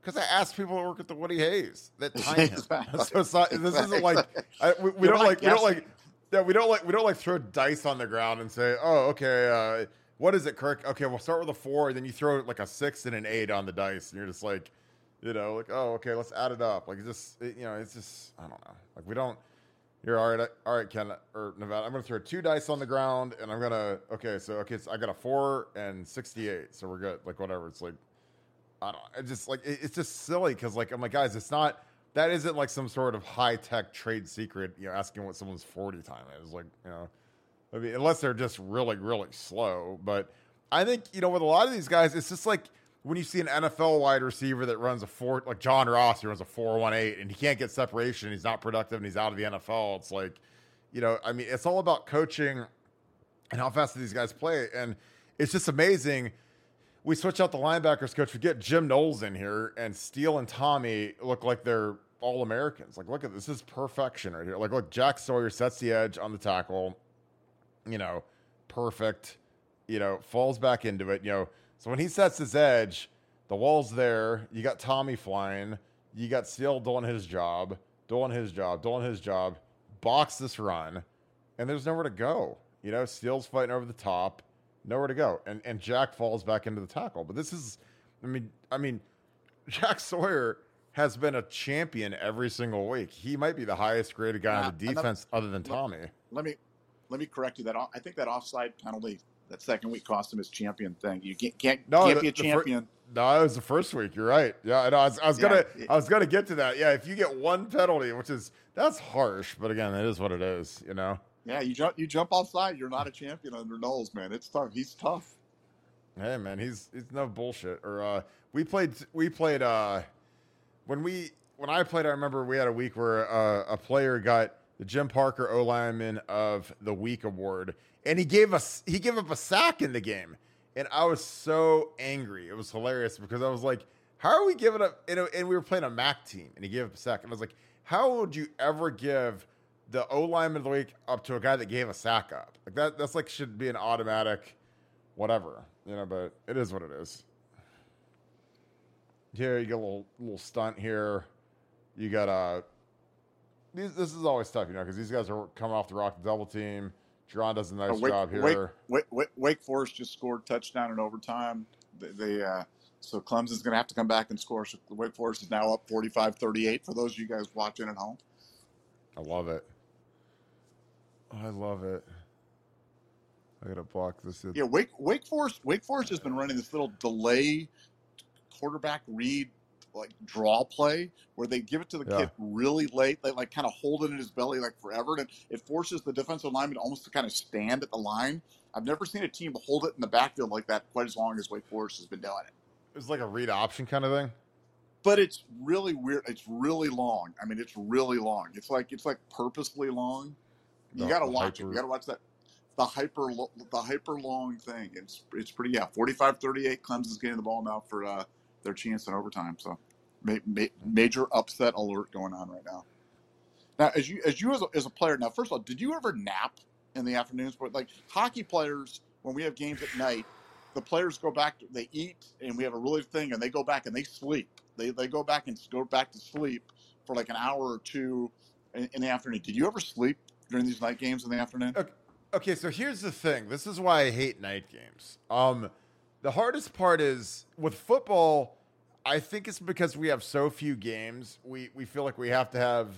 Because I asked people that work at the Woody Hayes that time. Exactly. So it's not. This isn't like I, we, we don't like we don't like yeah we don't like we don't like throw dice on the ground and say oh okay uh, what is it Kirk okay we'll start with a four and then you throw like a six and an eight on the dice and you're just like you know like oh okay let's add it up like just it, you know it's just I don't know like we don't you're all right. All right, Ken or Nevada. I'm gonna throw two dice on the ground, and I'm gonna. Okay, so okay, so I got a four and sixty-eight, so we're good. Like whatever. It's like I don't. It's just like it- it's just silly because like I'm like guys, it's not. That isn't like some sort of high tech trade secret. You know, asking what someone's forty time is. Like you know, I mean, unless they're just really really slow. But I think you know with a lot of these guys, it's just like when you see an NFL wide receiver that runs a four, like John Ross, who runs a four one eight, and he can't get separation, he's not productive, and he's out of the NFL. It's like, you know, I mean, it's all about coaching and how fast do these guys play, and it's just amazing. We switch out the linebackers coach. We get Jim Knowles in here, and Steele and Tommy look like they're all Americans. Like, look at this, this is perfection right here. Like, look, Jack Sawyer sets the edge on the tackle. You know, perfect. You know, falls back into it. You know, so when he sets his edge, the wall's there. You got Tommy flying. You got Steele doing his job, doing his job, doing his job. Box this run, and there's nowhere to go. You know, Steele's fighting over the top, nowhere to go, and and Jack falls back into the tackle. But this is, I mean, I mean, Jack Sawyer has been a champion every single week. He might be the highest graded guy Uh, on the another- defense other than Tommy. Let me let me correct you. That I think that offside penalty that second week cost him his champion thing. You can't can't, No, can't the- be a fir- champion. No, it was the first week. You're right. Yeah, I. I was, I was Yeah, gonna, it- I was gonna get to that. Yeah, if you get one penalty, which is that's harsh, but again, it is what it is. You know. yeah, you jump you jump offside. You're not a champion under Knowles, man. It's tough. He's tough. Hey man, he's he's no bullshit. Or uh, we played we played uh, when we when I played, I remember we had a week where uh, a player got the Jim Parker O lineman of the week award, and he gave us he gave up a sack in the game, and I was so angry. It was hilarious because I was like, how are we giving up? Know, and we were playing a MAC team, and he gave up a sack, and I was like, how would you ever give the O lineman of the week up to a guy that gave a sack up? Like that that's like should be an automatic whatever, you know, but it is what it is. Here you get a little little stunt here. You got a. these, this is always tough, you know, because these guys are coming off the rock double team. Jerron does a nice Uh, Wake, job here. Wake, Wake, Wake, Wake Forest just scored touchdown in overtime. They, they uh, so Clemson's going to have to come back and score. So Wake Forest is now up 45-38 for those of you guys watching at home. I love it. I love it. I gotta block this. in. Yeah, Wake Wake Forest Wake Forest has been running this little delay quarterback read like draw play where they give it to the Yeah. kid really late. They like kind of hold it in his belly like forever, and it forces the defensive lineman almost to kind of stand at the line. I've never seen a team hold it in the backfield like that quite as long as Wake Forest has been doing it. It's like a read option kind of thing. But it's really weird. It's really long. I mean, it's really long. It's like it's like purposely long. You The- got to watch it. You got to watch that. The hyper, the hyper long thing. It's it's pretty. Yeah, 45-38. Clemson's getting the ball now for uh, their chance in overtime. So, ma- ma- major upset alert going on right now. Now, as you as you as a, as a player, now first of all, did you ever nap in the afternoons? But like hockey players, when we have games at night, the players go back. They eat, and we have a really thing, and they go back and they sleep. They they go back and go back to sleep for like an hour or two in, in the afternoon. Did you ever sleep during these night games in the afternoon? Okay, okay, so here's the thing. This is why I hate night games. Um, the hardest part is with football. I think it's because we have so few games. We we feel like we have to have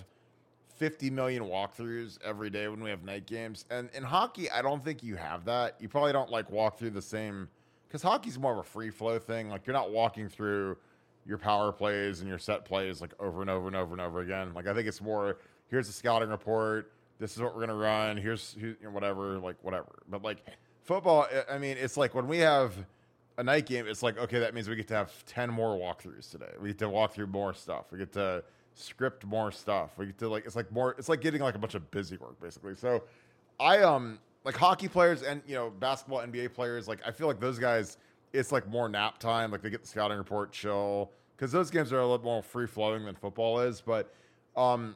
50 million walkthroughs every day when we have night games. And in hockey, I don't think you have that. You probably don't like walk through the same because hockey's more of a free flow thing. Like you're not walking through your power plays and your set plays like over and over and over and over again. Like I think it's more here's the scouting report. This is what we're gonna run. Here's who, you know, whatever, like whatever. But like football, I- I mean, it's like when we have a night game, it's like okay, that means we get to have ten more walkthroughs today. We get to walk through more stuff. We get to script more stuff. We get to like it's like more. It's like getting like a bunch of busy work basically. So I um like hockey players and you know basketball NBA players. Like I feel like those guys, it's like more nap time. Like they get the scouting report, chill because those games are a little more free flowing than football is. But um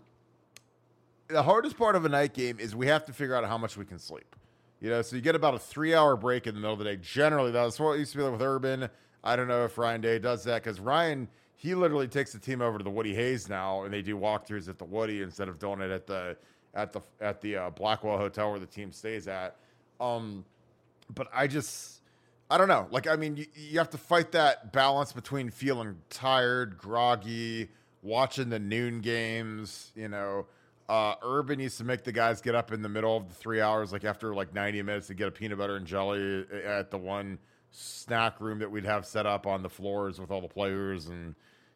the hardest part of a night game is we have to figure out how much we can sleep. You know, so you get about a three hour break in the middle of the day. Generally, that's what it used to be like with Urban. I don't know if Ryan Day does that because Ryan, he literally takes the team over to the Woody Hayes now, and they do walkthroughs at the Woody instead of doing it at the at the at the uh, Blackwell Hotel where the team stays at. Um, but I just, I don't know. Like, I mean, you, you have to fight that balance between feeling tired, groggy, watching the noon games, you know. Uh, Urban used to make the guys get up in the middle of the three hours, like after like 90 minutes, to get a peanut butter and jelly at the one snack room that we'd have set up on the floors with all the players. And,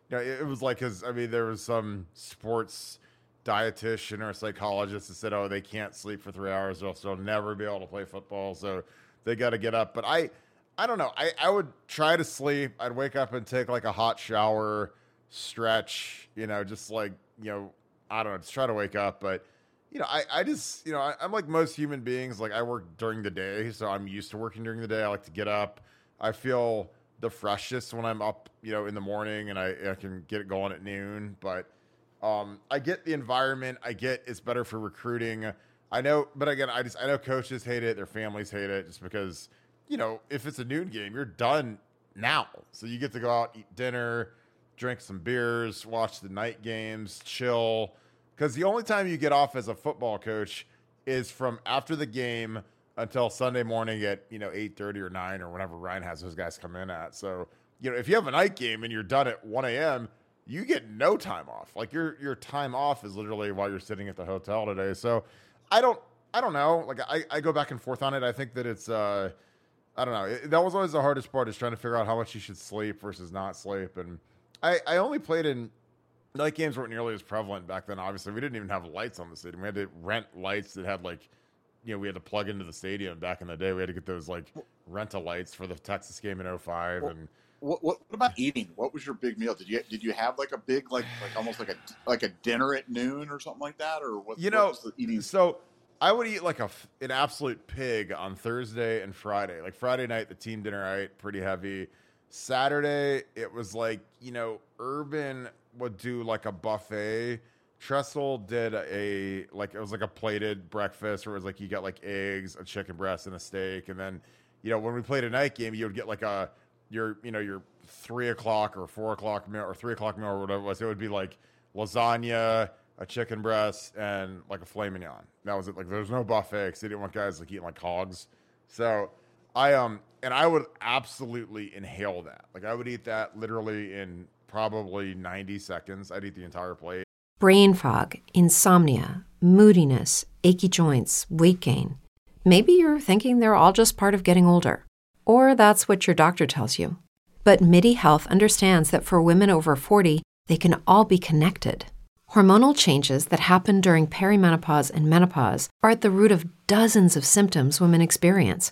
you know, it, it was like, his, I mean, there was some sports dietitian or psychologist that said, oh, they can't sleep for three hours, or else they'll never be able to play football. So they got to get up. But I, I don't know. I, I would try to sleep. I'd wake up and take like a hot shower, stretch, you know, just like, you know, I don't know, just try to wake up. But, you know, I, I just, you know, I, I'm like most human beings. Like I work during the day, so I'm used to working during the day. I like to get up. I feel the freshest when I'm up, you know, in the morning and I, I can get it going at noon. But um, I get the environment. I get it's better for recruiting. I know, but again, I just I know coaches hate it, their families hate it, just because you know if it's a noon game, you're done now, so you get to go out, eat dinner, drink some beers, watch the night games, chill. Because the only time you get off as a football coach is from after the game until Sunday morning at you know eight thirty or nine or whenever Ryan has those guys come in at. So you know if you have a night game and you're done at one a.m., you get no time off. Like your your time off is literally while you're sitting at the hotel today. So I don't I don't know. Like I, I go back and forth on it. I think that it's uh I don't know. It, that was always the hardest part is trying to figure out how much you should sleep versus not sleep. And I, I only played in night games weren't nearly as prevalent back then. Obviously, we didn't even have lights on the stadium. We had to rent lights that had like, you know, we had to plug into the stadium back in the day. We had to get those like rental lights for the Texas game in 05 Well, and What, what, what about eating? What was your big meal? Did you did you have like a big like like almost like a like a dinner at noon or something like that, or what? You know, was the eating? so I would eat like a an absolute pig on Thursday and Friday. Like Friday night, the team dinner I ate pretty heavy. Saturday, it was like you know, Urban would do like a buffet. Tressel did a like it was like a plated breakfast where it was like you got like eggs, a chicken breast, and a steak, and then you know when we played a night game, you would get like a your you know your three o'clock or four o'clock meal or three o'clock meal or whatever it was. It would be like lasagna, a chicken breast, and like a filet mignon. That was it. Like there was no buffet because they didn't want guys like eating like hogs. So I um and I would absolutely inhale that. Like I would eat that literally in probably ninety seconds. I'd eat the entire plate. brain fog, insomnia, moodiness, achy joints, weight gain. Maybe you're thinking they're all just part of getting older, or that's what your doctor tells you. But MIDI Health understands that for women over 40, they can all be connected. Hormonal changes that happen during perimenopause and menopause are at the root of dozens of symptoms women experience,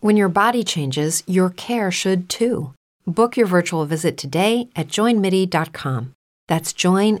When your body changes, your care should too. Book your virtual visit today at joinmidi.com. That's joinmidi.com.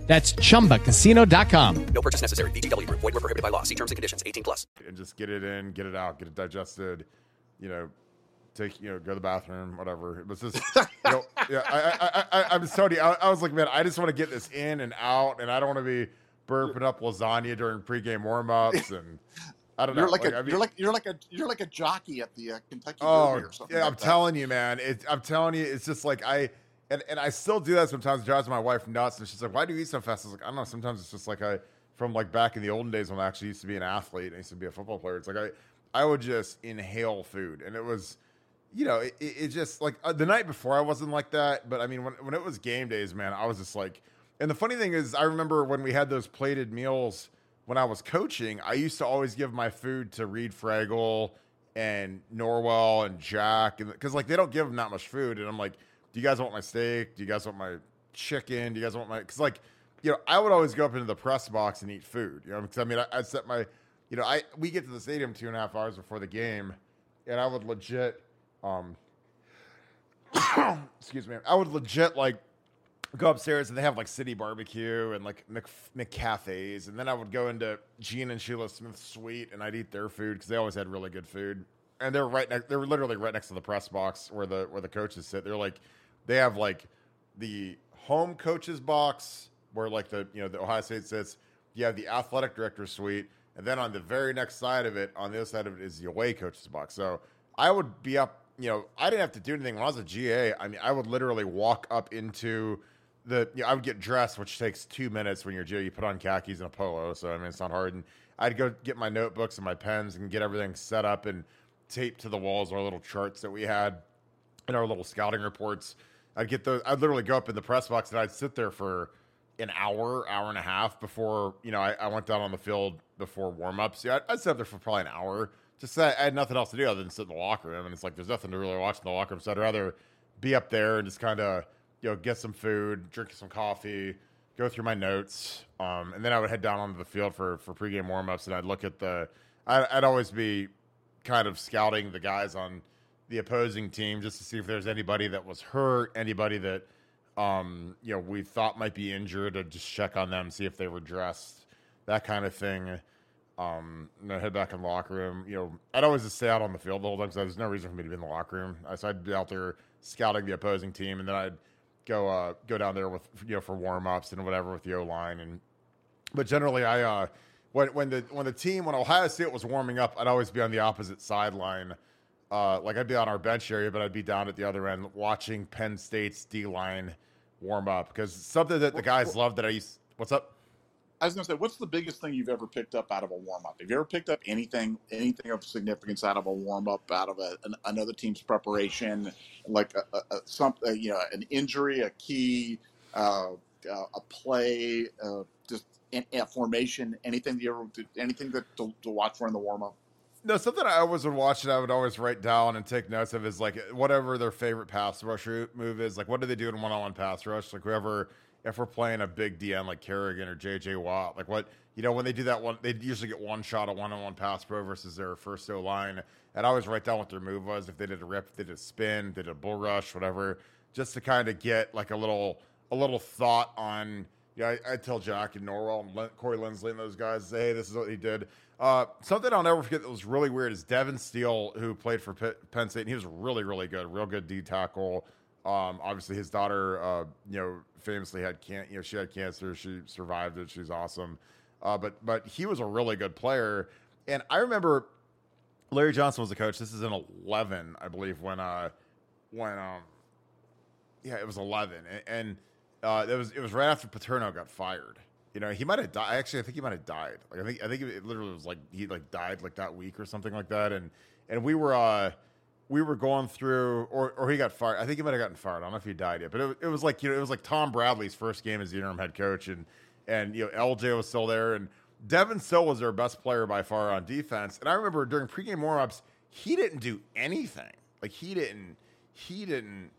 That's chumbacasino.com. No purchase necessary. VGW Group. Void were prohibited by law. See terms and conditions. 18 plus. and just get it in, get it out, get it digested. You know, take you know, go to the bathroom, whatever. It was just, you know, yeah. I, I, I, I'm just telling you, I, I was like, man, I just want to get this in and out, and I don't want to be burping up lasagna during pregame warmups, and I don't know. You're like, a I mean- you're like you're like a you're like a jockey at the uh, Kentucky Oh, Derby or something. yeah, like I'm that. telling you, man. It, I'm telling you, it's just like I, and, and I still do that sometimes. It drives my wife nuts, and she's like, "Why do you eat so fast?" I was like, "I don't know." Sometimes it's just like I, from like back in the olden days when I actually used to be an athlete and I used to be a football player. It's like I, I would just inhale food, and it was, you know, it, it it just like uh, the night before I wasn't like that, but I mean when when it was game days, man, I was just like, and the funny thing is, I remember when we had those plated meals when I was coaching, I used to always give my food to Reid Fragel and Norwell and Jack, and because like they don't give them that much food, and I'm like, do you guys want my steak? Do you guys want my chicken? Do you guys want my? Because like, you know, I would always go up into the press box and eat food. You know, because I mean, I, I set my, you know, I we get to the stadium two and a half hours before the game, and I would legit, um, excuse me, I would legit like go upstairs and they have like city barbecue and like Mc, McCafes. And then I would go into Gene and Sheila Smith's suite and I'd eat their food because they always had really good food. And they're right next, they're literally right next to the press box where the, where the coaches sit. They're like, they have like the home coaches box where like the, you know, the Ohio State sits. You have the athletic director suite. And then on the very next side of it, on the other side of it is the away coaches box. So I would be up, you know, I didn't have to do anything when I was a GA. I mean, I would literally walk up into the, you know, I would get dressed, which takes two minutes when you're a GA. You put on khakis and a polo. So, I mean, it's not hard. And I'd go get my notebooks and my pens and get everything set up and taped to the walls, our little charts that we had and our little scouting reports. I'd get those, I'd literally go up in the press box and I'd sit there for an hour, hour and a half before, you know, I, I went down on the field before warmups. Yeah, I'd, I'd sit up there for probably an hour. Just I, I had nothing else to do other than sit in the locker room. And it's like, there's nothing to really watch in the locker room. So I'd rather be up there and just kind of, you know, get some food, drink some coffee, go through my notes, um, and then I would head down onto the field for for pregame warmups, and I'd look at the. I, I'd always be kind of scouting the guys on the opposing team just to see if there's anybody that was hurt, anybody that um, you know we thought might be injured, to just check on them, see if they were dressed, that kind of thing. Um, and I'd head back in the locker room. You know, I'd always just stay out on the field the whole time because there's no reason for me to be in the locker room. So I'd be out there scouting the opposing team, and then I'd go uh, go down there with you know for warm ups and whatever with the O line and. But generally, I uh, when when the when the team when Ohio State was warming up, I'd always be on the opposite sideline. Uh, like I'd be on our bench area, but I'd be down at the other end watching Penn State's D line warm up because something that the guys love that I used. What's up? I was going to say, what's the biggest thing you've ever picked up out of a warm up? Have you ever picked up anything, anything of significance out of a warm up, out of a, an, another team's preparation, like a, a, a some, a, you know, an injury, a key, uh, uh, a play, uh, just in, in a formation, anything you ever, anything that to, to watch for in the warm up? No, something I always would watch and I would always write down and take notes of is like whatever their favorite pass rush move is. Like, what do they do in one on one pass rush? Like, whoever if we're playing a big DN like Kerrigan or JJ Watt, like what you know when they do that one, they usually get one shot at one on one pass pro versus their first O line. And I always write down what their move was if they did a rip, they did a spin, they did a bull rush, whatever, just to kind of get like a little a little thought on. Yeah, I, I tell Jack and Norwell and Len, Corey Linsley and those guys, hey, this is what he did. Uh, something I'll never forget that was really weird is Devon Still, who played for Pitt, Penn State, and he was really, really good, real good D tackle. Um, obviously, his daughter, uh, you know, famously had can you know she had cancer. She survived it. She's awesome. Uh, but but he was a really good player, and I remember Larry Johnson was the coach. This is in eleven, I believe, when uh when um yeah it was eleven, and, and uh, it was it was right after Paterno got fired. You know, he might have died. Actually, I think he might have died. Like I think I think it literally was like he like died like that week or something like that. And and we were uh we were going through, or or he got fired. I think he might have gotten fired. I don't know if he died yet, but it, it was like you know it was like Tom Bradley's first game as the interim head coach, and and you know LJ was still there, and Devon Still was their best player by far on defense. And I remember during pregame warmups, he didn't do anything. Like he didn't he didn't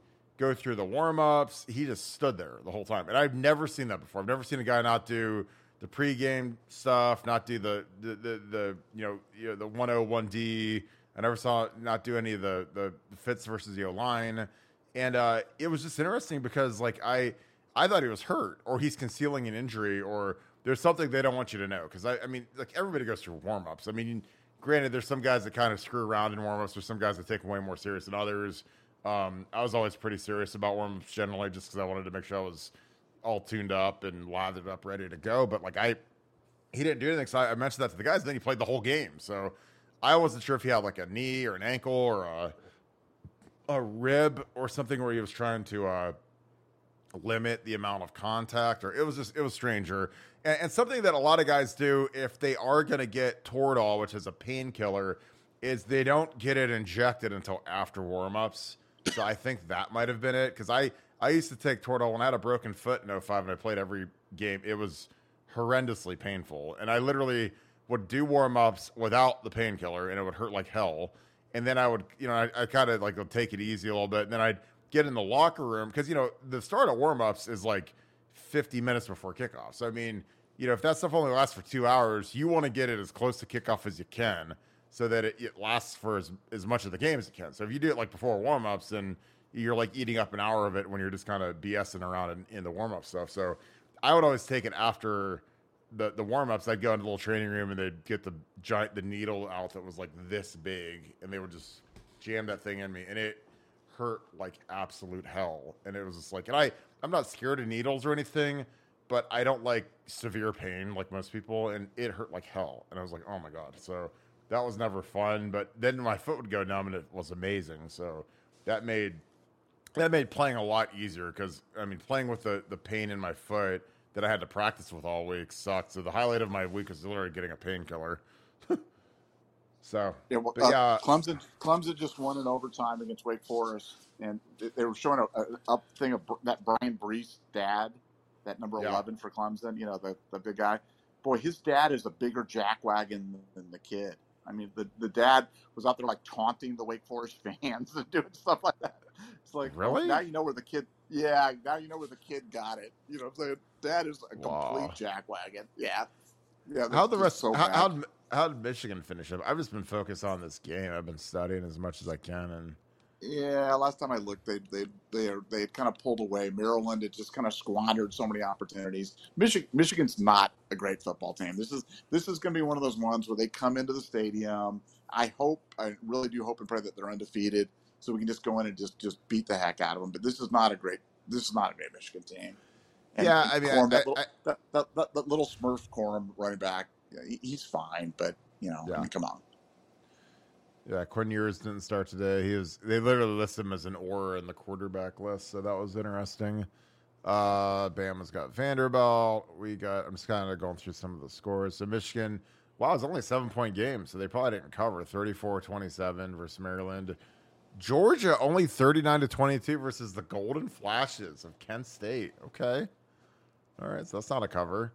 go through the warm ups. He just stood there the whole time, and I've never seen that before. I've never seen a guy not do the pregame stuff, not do the the the, the you know you know the one O one D I never saw not do any of the the Fitz versus the O line, and uh, it was just interesting because like I I thought he was hurt or he's concealing an injury or there's something they don't want you to know because I, I mean like everybody goes through warm ups. I mean, granted, there's some guys that kind of screw around in warm ups. There's some guys that take them way more serious than others. Um, I was always pretty serious about warm ups generally just because I wanted to make sure I was all tuned up and lathered up, ready to go. But like I, he didn't do anything. So I, I mentioned that to the guys. And then he played the whole game. So I wasn't sure if he had like a knee or an ankle or a a rib or something where he was trying to uh, limit the amount of contact, or it was just it was stranger. And, and something that a lot of guys do if they are going to get Toradol, which is a painkiller, is they don't get it injected until after warmups. So I think that might have been it because I I used to take Toradol when I had a broken foot in 05 and I played every game. It was horrendously painful, and I literally would do warm ups without the painkiller, and it would hurt like hell. And then I would, you know, I, I kind of like take it easy a little bit. And then I'd get in the locker room because you know the start of warm ups is like 50 minutes before kickoff. So I mean, you know, if that stuff only lasts for two hours, you want to get it as close to kickoff as you can, so that it, it lasts for as as much of the game as it can. So if you do it like before warm ups, then you're like eating up an hour of it when you're just kind of BSing around in, in the warm up stuff. So I would always take it after the the warm ups, I'd go into the little training room and they'd get the giant the needle out that was like this big, and they would just jam that thing in me, and it hurt like absolute hell. And it was just like, and I I'm not scared of needles or anything, but I don't like severe pain like most people, and it hurt like hell. And I was like, oh my god. So that was never fun. But then my foot would go numb, and it was amazing. So that made that made playing a lot easier because I mean, playing with the the pain in my foot that I had to practice with all week sucked. So the highlight of my week was literally getting a painkiller. so yeah, well, but uh, yeah, Clemson Clemson just won in overtime against Wake Forest, and they, they were showing a, a, up thing of Br- that Bryan Bresee dad, that number Yeah. eleven for Clemson. You know the the big guy. Boy, his dad is a bigger jackwagon than the kid. I mean, the, the dad was out there like taunting the Wake Forest fans and doing stuff like that. It's like, Really? now you know where the kid. Yeah, now you know where the kid got it. You know what I'm saying? that is a complete jackwagon. Yeah, yeah. How the rest? so how, how how did Michigan finish up? I've just been focused on this game. I've been studying as much as I can, and Yeah, last time I looked, they they they are, they had kind of pulled away. Maryland had just kind of squandered so many opportunities. Michigan Michigan's not a great football team. This is this is going to be one of those ones where they come into the stadium. I hope, I really do hope and pray that they're undefeated, so we can just go in and just just beat the heck out of them. But this is not a great this is not a great Michigan team. Yeah, I mean, Corum, I- that, little, I- that, that, that, little Smurf Corum running back, yeah, he, he's fine, but you know, Yeah. I mean, come on. Yeah, Cornelius didn't start today. He was they literally list him as an or in the quarterback list, so that was interesting. Uh, Bama's got Vanderbilt. We got. I'm just kind of going through some of the scores. So Michigan, wow, it's only a seven point game, so they probably didn't cover 34-27 versus Maryland. Georgia only 39 to 22 versus the Golden Flashes of Kent State. Okay. All right, so that's not a cover.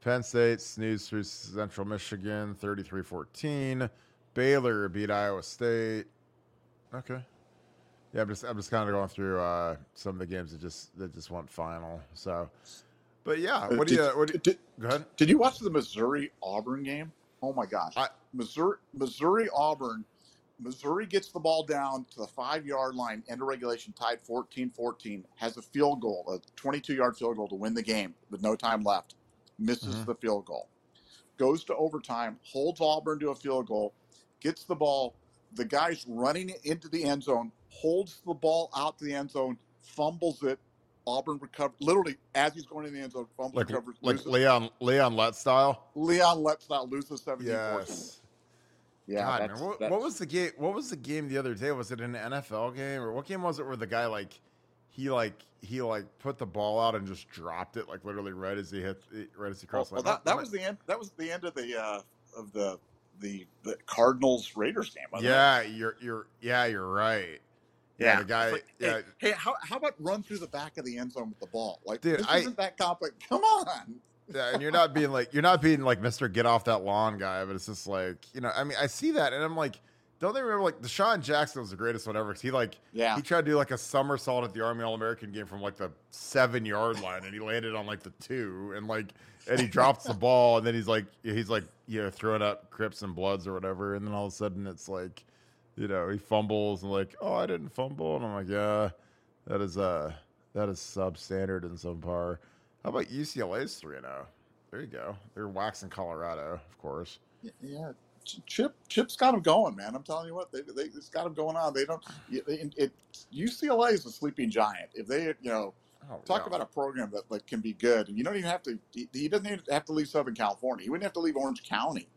Penn State snooze through Central Michigan 33 14. Baylor beat Iowa State. Okay. Yeah, I'm just I'm just kind of going through uh, some of the games that just that just went final. So, but yeah, what do you what do you, did, go ahead? Did you watch the Missouri Auburn game? Oh my gosh. I- Missouri Missouri Auburn. Missouri gets the ball down to the five yard line, end of regulation, tied 14 14, has a field goal, a 22 yard field goal to win the game with no time left, misses Mhm. the field goal, goes to overtime, holds Auburn to a field goal, gets the ball. The guy's running into the end zone, holds the ball out to the end zone, fumbles it. Auburn recovers, literally as he's going in the end zone, fumbles, Like recovers, like loses. Leon Leon Lett style. Leon lets not lose the 17 14. Yes. Yeah, God, that's, what, that's, what was the game? What was the game the other day? Was it an NFL game or what game was it where the guy like he like he like put the ball out and just dropped it like literally right as he hit right as he crossed well, line? that, that was the end. That was the end of the uh, of the the the Cardinals Raiders game. wasn't it? yeah, you're you're yeah, you're right. Yeah, the guy. Like, yeah, hey, how, how about run through the back of the end zone with the ball? Like, Dude, this I- isn't that complex. Come on. Yeah, and you're not being like you're not being like Mr. Get off that lawn guy, but it's just like you know. I mean, I see that, and I'm like, don't they remember like DeSean Jackson was the greatest one ever? Cause he like Yeah. he tried to do like a somersault at the Army All American game from like the seven yard line, and he landed on like the two, and like and he drops the ball, and then he's like he's like you know throwing up Crips and Bloods or whatever, and then all of a sudden it's like you know he fumbles and like oh I didn't fumble, and I'm like yeah that is uh that is substandard and subpar. How about UCLA's three and zero? There you go. They're waxing Colorado, of course. Yeah, Chip Chip's got them going, man. I'm telling you what, they they it's got them going on. They don't. It, it UCLA is a sleeping giant. If they, you know, Oh, talk yeah. about a program that like can be good, and you don't even have to. He, he doesn't even have to leave Southern California. He wouldn't have to leave Orange County,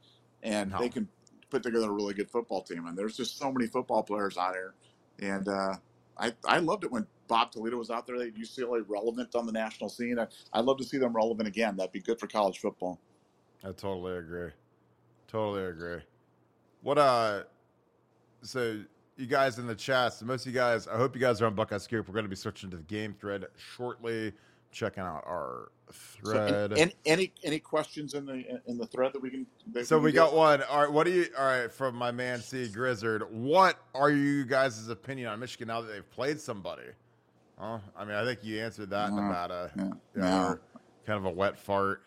and No. they can put together a really good football team. And there's just so many football players out here, and uh, I I loved it when Bob Toledo was out there. They UCLA relevant on the national scene. I, I'd love to see them relevant again. That'd be good for college football. I totally agree. Totally agree. What uh so you guys in the chat, so most of you guys, I hope you guys are on Buckeye Scoop. We're going to be switching to the game thread shortly. Checking out our So, thread. an- any, any any questions in the in the thread that we can? That So can we get? got one. All right, what do you? All right, from my man C Grizzard. What are you guys' opinion on Michigan now that they've played somebody? Huh? I mean, I think you answered that, No. Nevada. Yeah. Yeah, kind of a wet fart,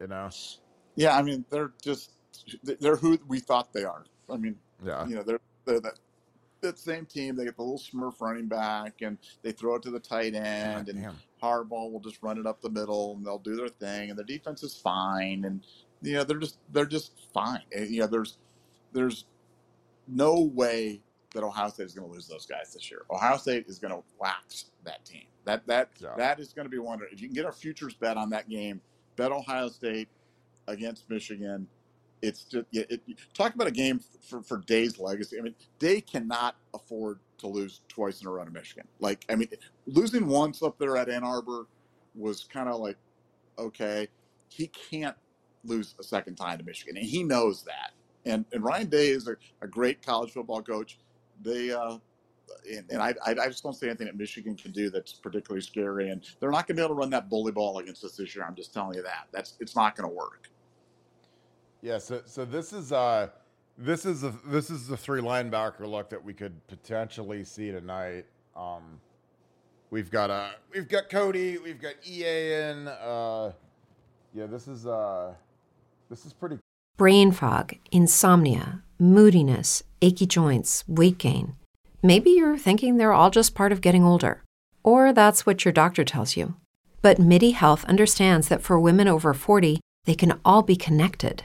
you know. Yeah, I mean they're just they're who we thought they are. I mean, Yeah, you know they're they're that that same team. They get the little Smurf running back, and they throw it to the tight end, and Damn. Harbaugh will just run it up the middle, and they'll do their thing, and their defense is fine, and you know they're just they're just fine. And, you know, there's there's no way that Ohio State is going to lose those guys this year. Ohio State is going to wax that team. That that Yeah. that is going to be one. If you can get a futures bet on that game, bet Ohio State against Michigan. It's just it, it, talk about a game for for Day's legacy. I mean, Day cannot afford to lose twice in a row to Michigan. Like, I mean, losing once up there at Ann Arbor was kind of like okay. He can't lose a second time to Michigan, and he knows that. And and Ryan Day is a, a great college football coach. They uh, and, and I, I I just don't see anything that Michigan can do that's particularly scary. And they're not going to be able to run that bully ball against us this year. I'm just telling you that. That's it's not going to work. Yeah, so so this is uh this is the this is the three linebacker look that we could potentially see tonight. Um we've got uh, we've got Cody, we've got EA in. Uh, yeah, this is uh, this is pretty. Brain fog, insomnia, moodiness, achy joints, weight gain. Maybe you're thinking they're all just part of getting older, or that's what your doctor tells you. But MIDI Health understands that for women over 40, they can all be connected.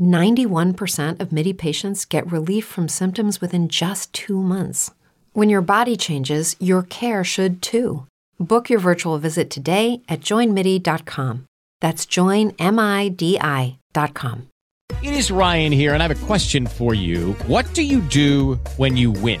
91% of MIDI patients get relief from symptoms within just two months. When your body changes, your care should too. Book your virtual visit today at joinmidi.com. That's joinmidi.com. It is Ryan here, and I have a question for you. What do you do when you win?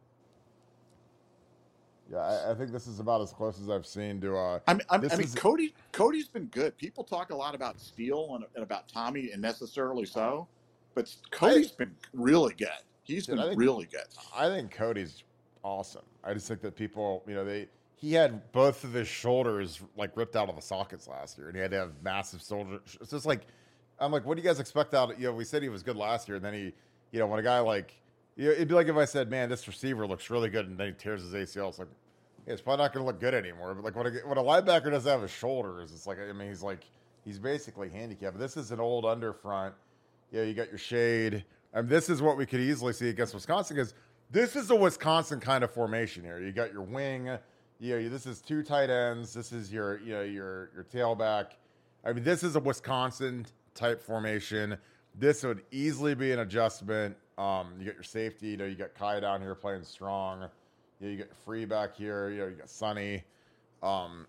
Yeah, I, I think this is about as close as I've seen to. Uh, I mean, I, mean- I mean, is- Cody. Cody's been good. People talk a lot about Steele and, and about Tommy, and necessarily so, but Cody's been really good. He's Dude, been think- really good. I think Cody's awesome. I just think that people, you know, they he had both of his shoulders like ripped out of the sockets last year, and he had to have massive shoulder. It's just like I'm like, what do you guys expect out? You know, we said he was good last year, and then he, you know, when a guy like, you know, it'd be like if I said, man, this receiver looks really good, and then he tears his ACL. It's like, yeah, it's probably not going to look good anymore. But like when a, when a linebacker doesn't have his shoulders, it's like, I mean, he's like, he's basically handicapped. This is an old under front. Yeah, you got your shade. I And this is what we could easily see against Wisconsin because this is a Wisconsin kind of formation here. You got your wing. You this is two tight ends. This is your, you know, your your tailback. I mean, this is a Wisconsin type formation. This would easily be an adjustment. Um, you got your safety. You know, you got Kai down here playing strong. You, know, you get free back here. You know, you got Sonny. Um,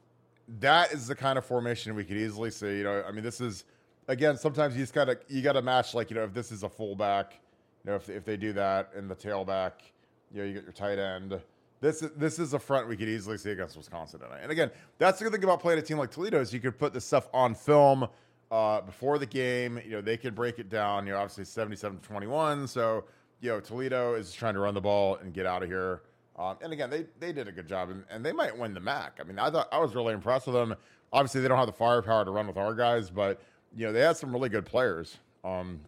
that is the kind of formation we could easily see. You know, I mean, this is again. Sometimes you just gotta you gotta match like you know if this is a fullback, you know if if they do that in the tailback, you know you get your tight end. This is this is a front we could easily see against Wisconsin tonight. And again, that's the good thing about playing a team like Toledo is you could put this stuff on film uh, before the game. You know they could break it down. You know obviously 77-21. So you know Toledo is trying to run the ball and get out of here. Um, and again, they they did a good job, and, and they might win the MAC. I mean, I thought I was really impressed with them. Obviously, they don't have the firepower to run with our guys, but you know they had some really good players. Um,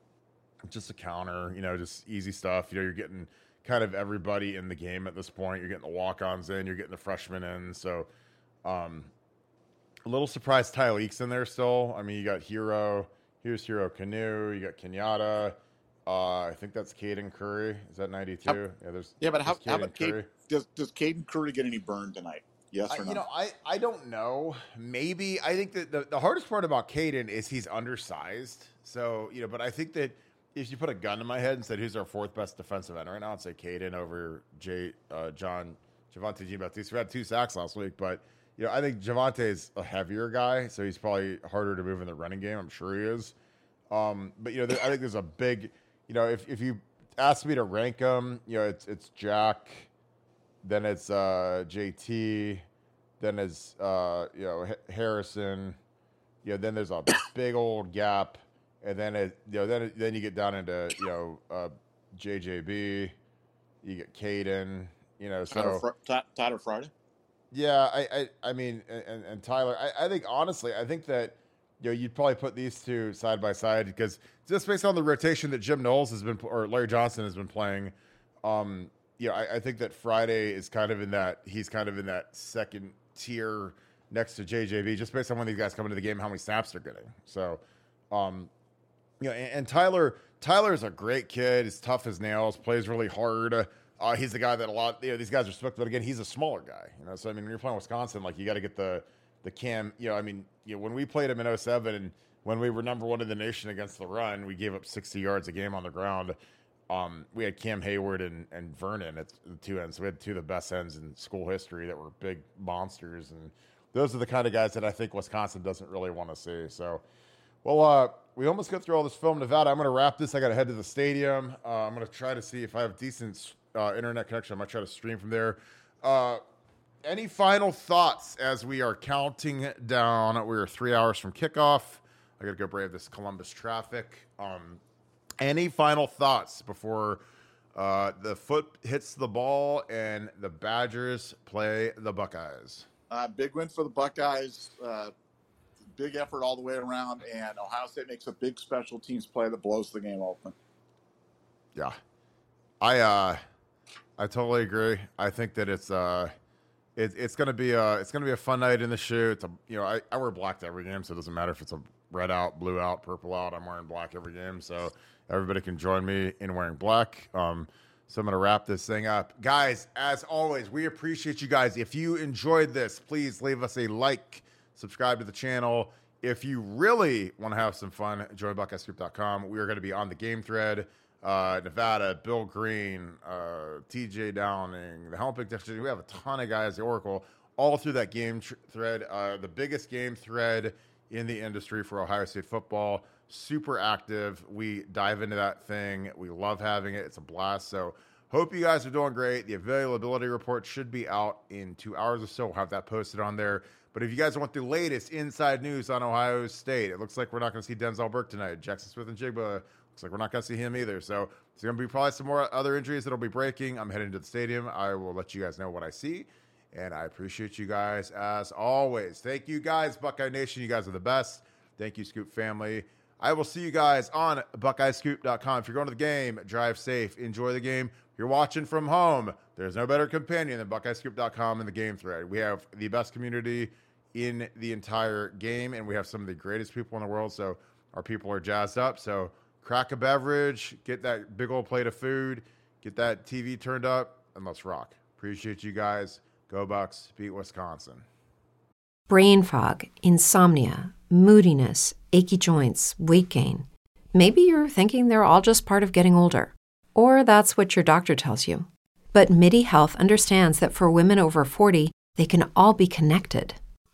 just a counter, you know, just easy stuff. You know, you're getting kind of everybody in the game at this point. You're getting the walk-ons in, you're getting the freshmen in. So, um, a little surprised Tyleik's in there still. I mean, you got Hero, here's Hero Kanu, you got Kenyatta. Uh, I think that's Caden Curry. Is that 92? How- yeah, there's Yeah, but how, there's how about Curry. does does Caden Curry get any burn tonight? Yes or no? you know, I, I don't know. Maybe I think that the, the hardest part about Caden is he's undersized. So you know, but I think that if you put a gun to my head and said who's our fourth best defensive end right now, I'd say Caden over J uh, John Javontae G Baptiste. We had two sacks last week, but you know, I think Javontae is a heavier guy, so he's probably harder to move in the running game. I'm sure he is. Um, but you know, there, I think there's a big, you know, if if you ask me to rank them, you know, it's it's Jack, then it's uh, JT, then it's uh, you know H- Harrison, you know, then there's a big old gap, and then it, you know, then it, then you get down into you know uh, JJB, you get Caden, you know, Tyler, so Fr- Ty- Tyler Friday. yeah, I, I, I mean, and, and Tyler, I, I think honestly, I think that you know you'd probably put these two side by side because just based on the rotation that Jim Knowles has been or Larry Johnson has been playing, um, you know, I, I think that Friday is kind of in that he's kind of in that second tier next to JJB just based on when these guys come into the game, how many snaps they're getting. So, um, you know, and, and Tyler, Tyler's a great kid. He's tough as nails, plays really hard. Uh, he's the guy that a lot, you know, these guys respect. But again, he's a smaller guy, you know. So I mean, when you're playing Wisconsin, like you got to get the, the Cam, you know, I mean, you know, when we played him in 07 and when we were number one in the nation against the run, we gave up 60 yards a game on the ground. Um, we had Cam Heyward and, and Vernon at the two ends. We had two of the best ends in school history that were big monsters. And those are the kind of guys that I think Wisconsin doesn't really want to see. So, well, uh, we almost got through all this film, Nevada. I'm going to wrap this. I got to head to the stadium. Uh, I'm going to try to see if I have decent uh, internet connection. I might try to stream from there. Any final thoughts as we are counting down? We are three hours from kickoff. I got to go brave this Columbus traffic. Um, any final thoughts before uh, the foot hits the ball and the Badgers play the Buckeyes? Uh, big win for the Buckeyes. Uh, big effort all the way around, and Ohio State makes a big special teams play that blows the game open. Yeah, I uh, I totally agree. I think that it's uh, it, it's gonna be a it's gonna be a fun night in the shoe. It's a you know I, I wear black to every game, so it doesn't matter if it's a red out, blue out, purple out. I'm wearing black every game, so everybody can join me in wearing black. Um, so I'm to wrap this thing up. Guys, as always, we appreciate you guys. If you enjoyed this, please leave us a like, subscribe to the channel. If you really want to have some fun, join BuckeyeScoop.com. We are going to be on the game thread. Uh, Nevada, Bill Green, uh, TJ Downing, the Helping We have a ton of guys, the Oracle, all through that game tr- thread. Uh, the biggest game thread in the industry for Ohio State football. Super active. We dive into that thing. We love having it. It's a blast. So, hope you guys are doing great. The availability report should be out in two hours or so. We'll have that posted on there. But if you guys want the latest inside news on Ohio State, it looks like we're not going to see Denzel Burke tonight. Jaxon Smith-Njigba looks like we're not going to see him either. So, there's going to be probably some more other injuries that'll be breaking. I'm heading to the stadium. I will let you guys know what I see. And I appreciate you guys as always. Thank you guys, Buckeye Nation. You guys are the best. Thank you, Scoop family. I will see you guys on BuckeyeScoop.com. If you're going to the game, drive safe, enjoy the game. If you're watching from home, there's no better companion than BuckeyeScoop.com and the game thread. We have the best community in the entire game, and we have some of the greatest people in the world. So our people are jazzed up. So crack a beverage, get that big old plate of food, get that TV turned up, and let's rock. Appreciate you guys. Go Bucks, beat Wisconsin. Brain fog, insomnia, moodiness, achy joints, weight gain. Maybe you're thinking they're all just part of getting older, or that's what your doctor tells you. But MIDI Health understands that for women over 40, they can all be connected.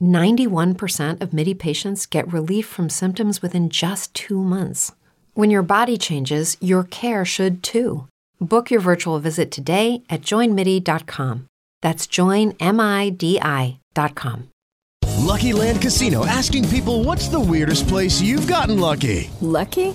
91% of MIDI patients get relief from symptoms within just two months. When your body changes, your care should too. Book your virtual visit today at joinmidi.com. That's joinmidi.com. Lucky Land Casino asking people what's the weirdest place you've gotten lucky? Lucky?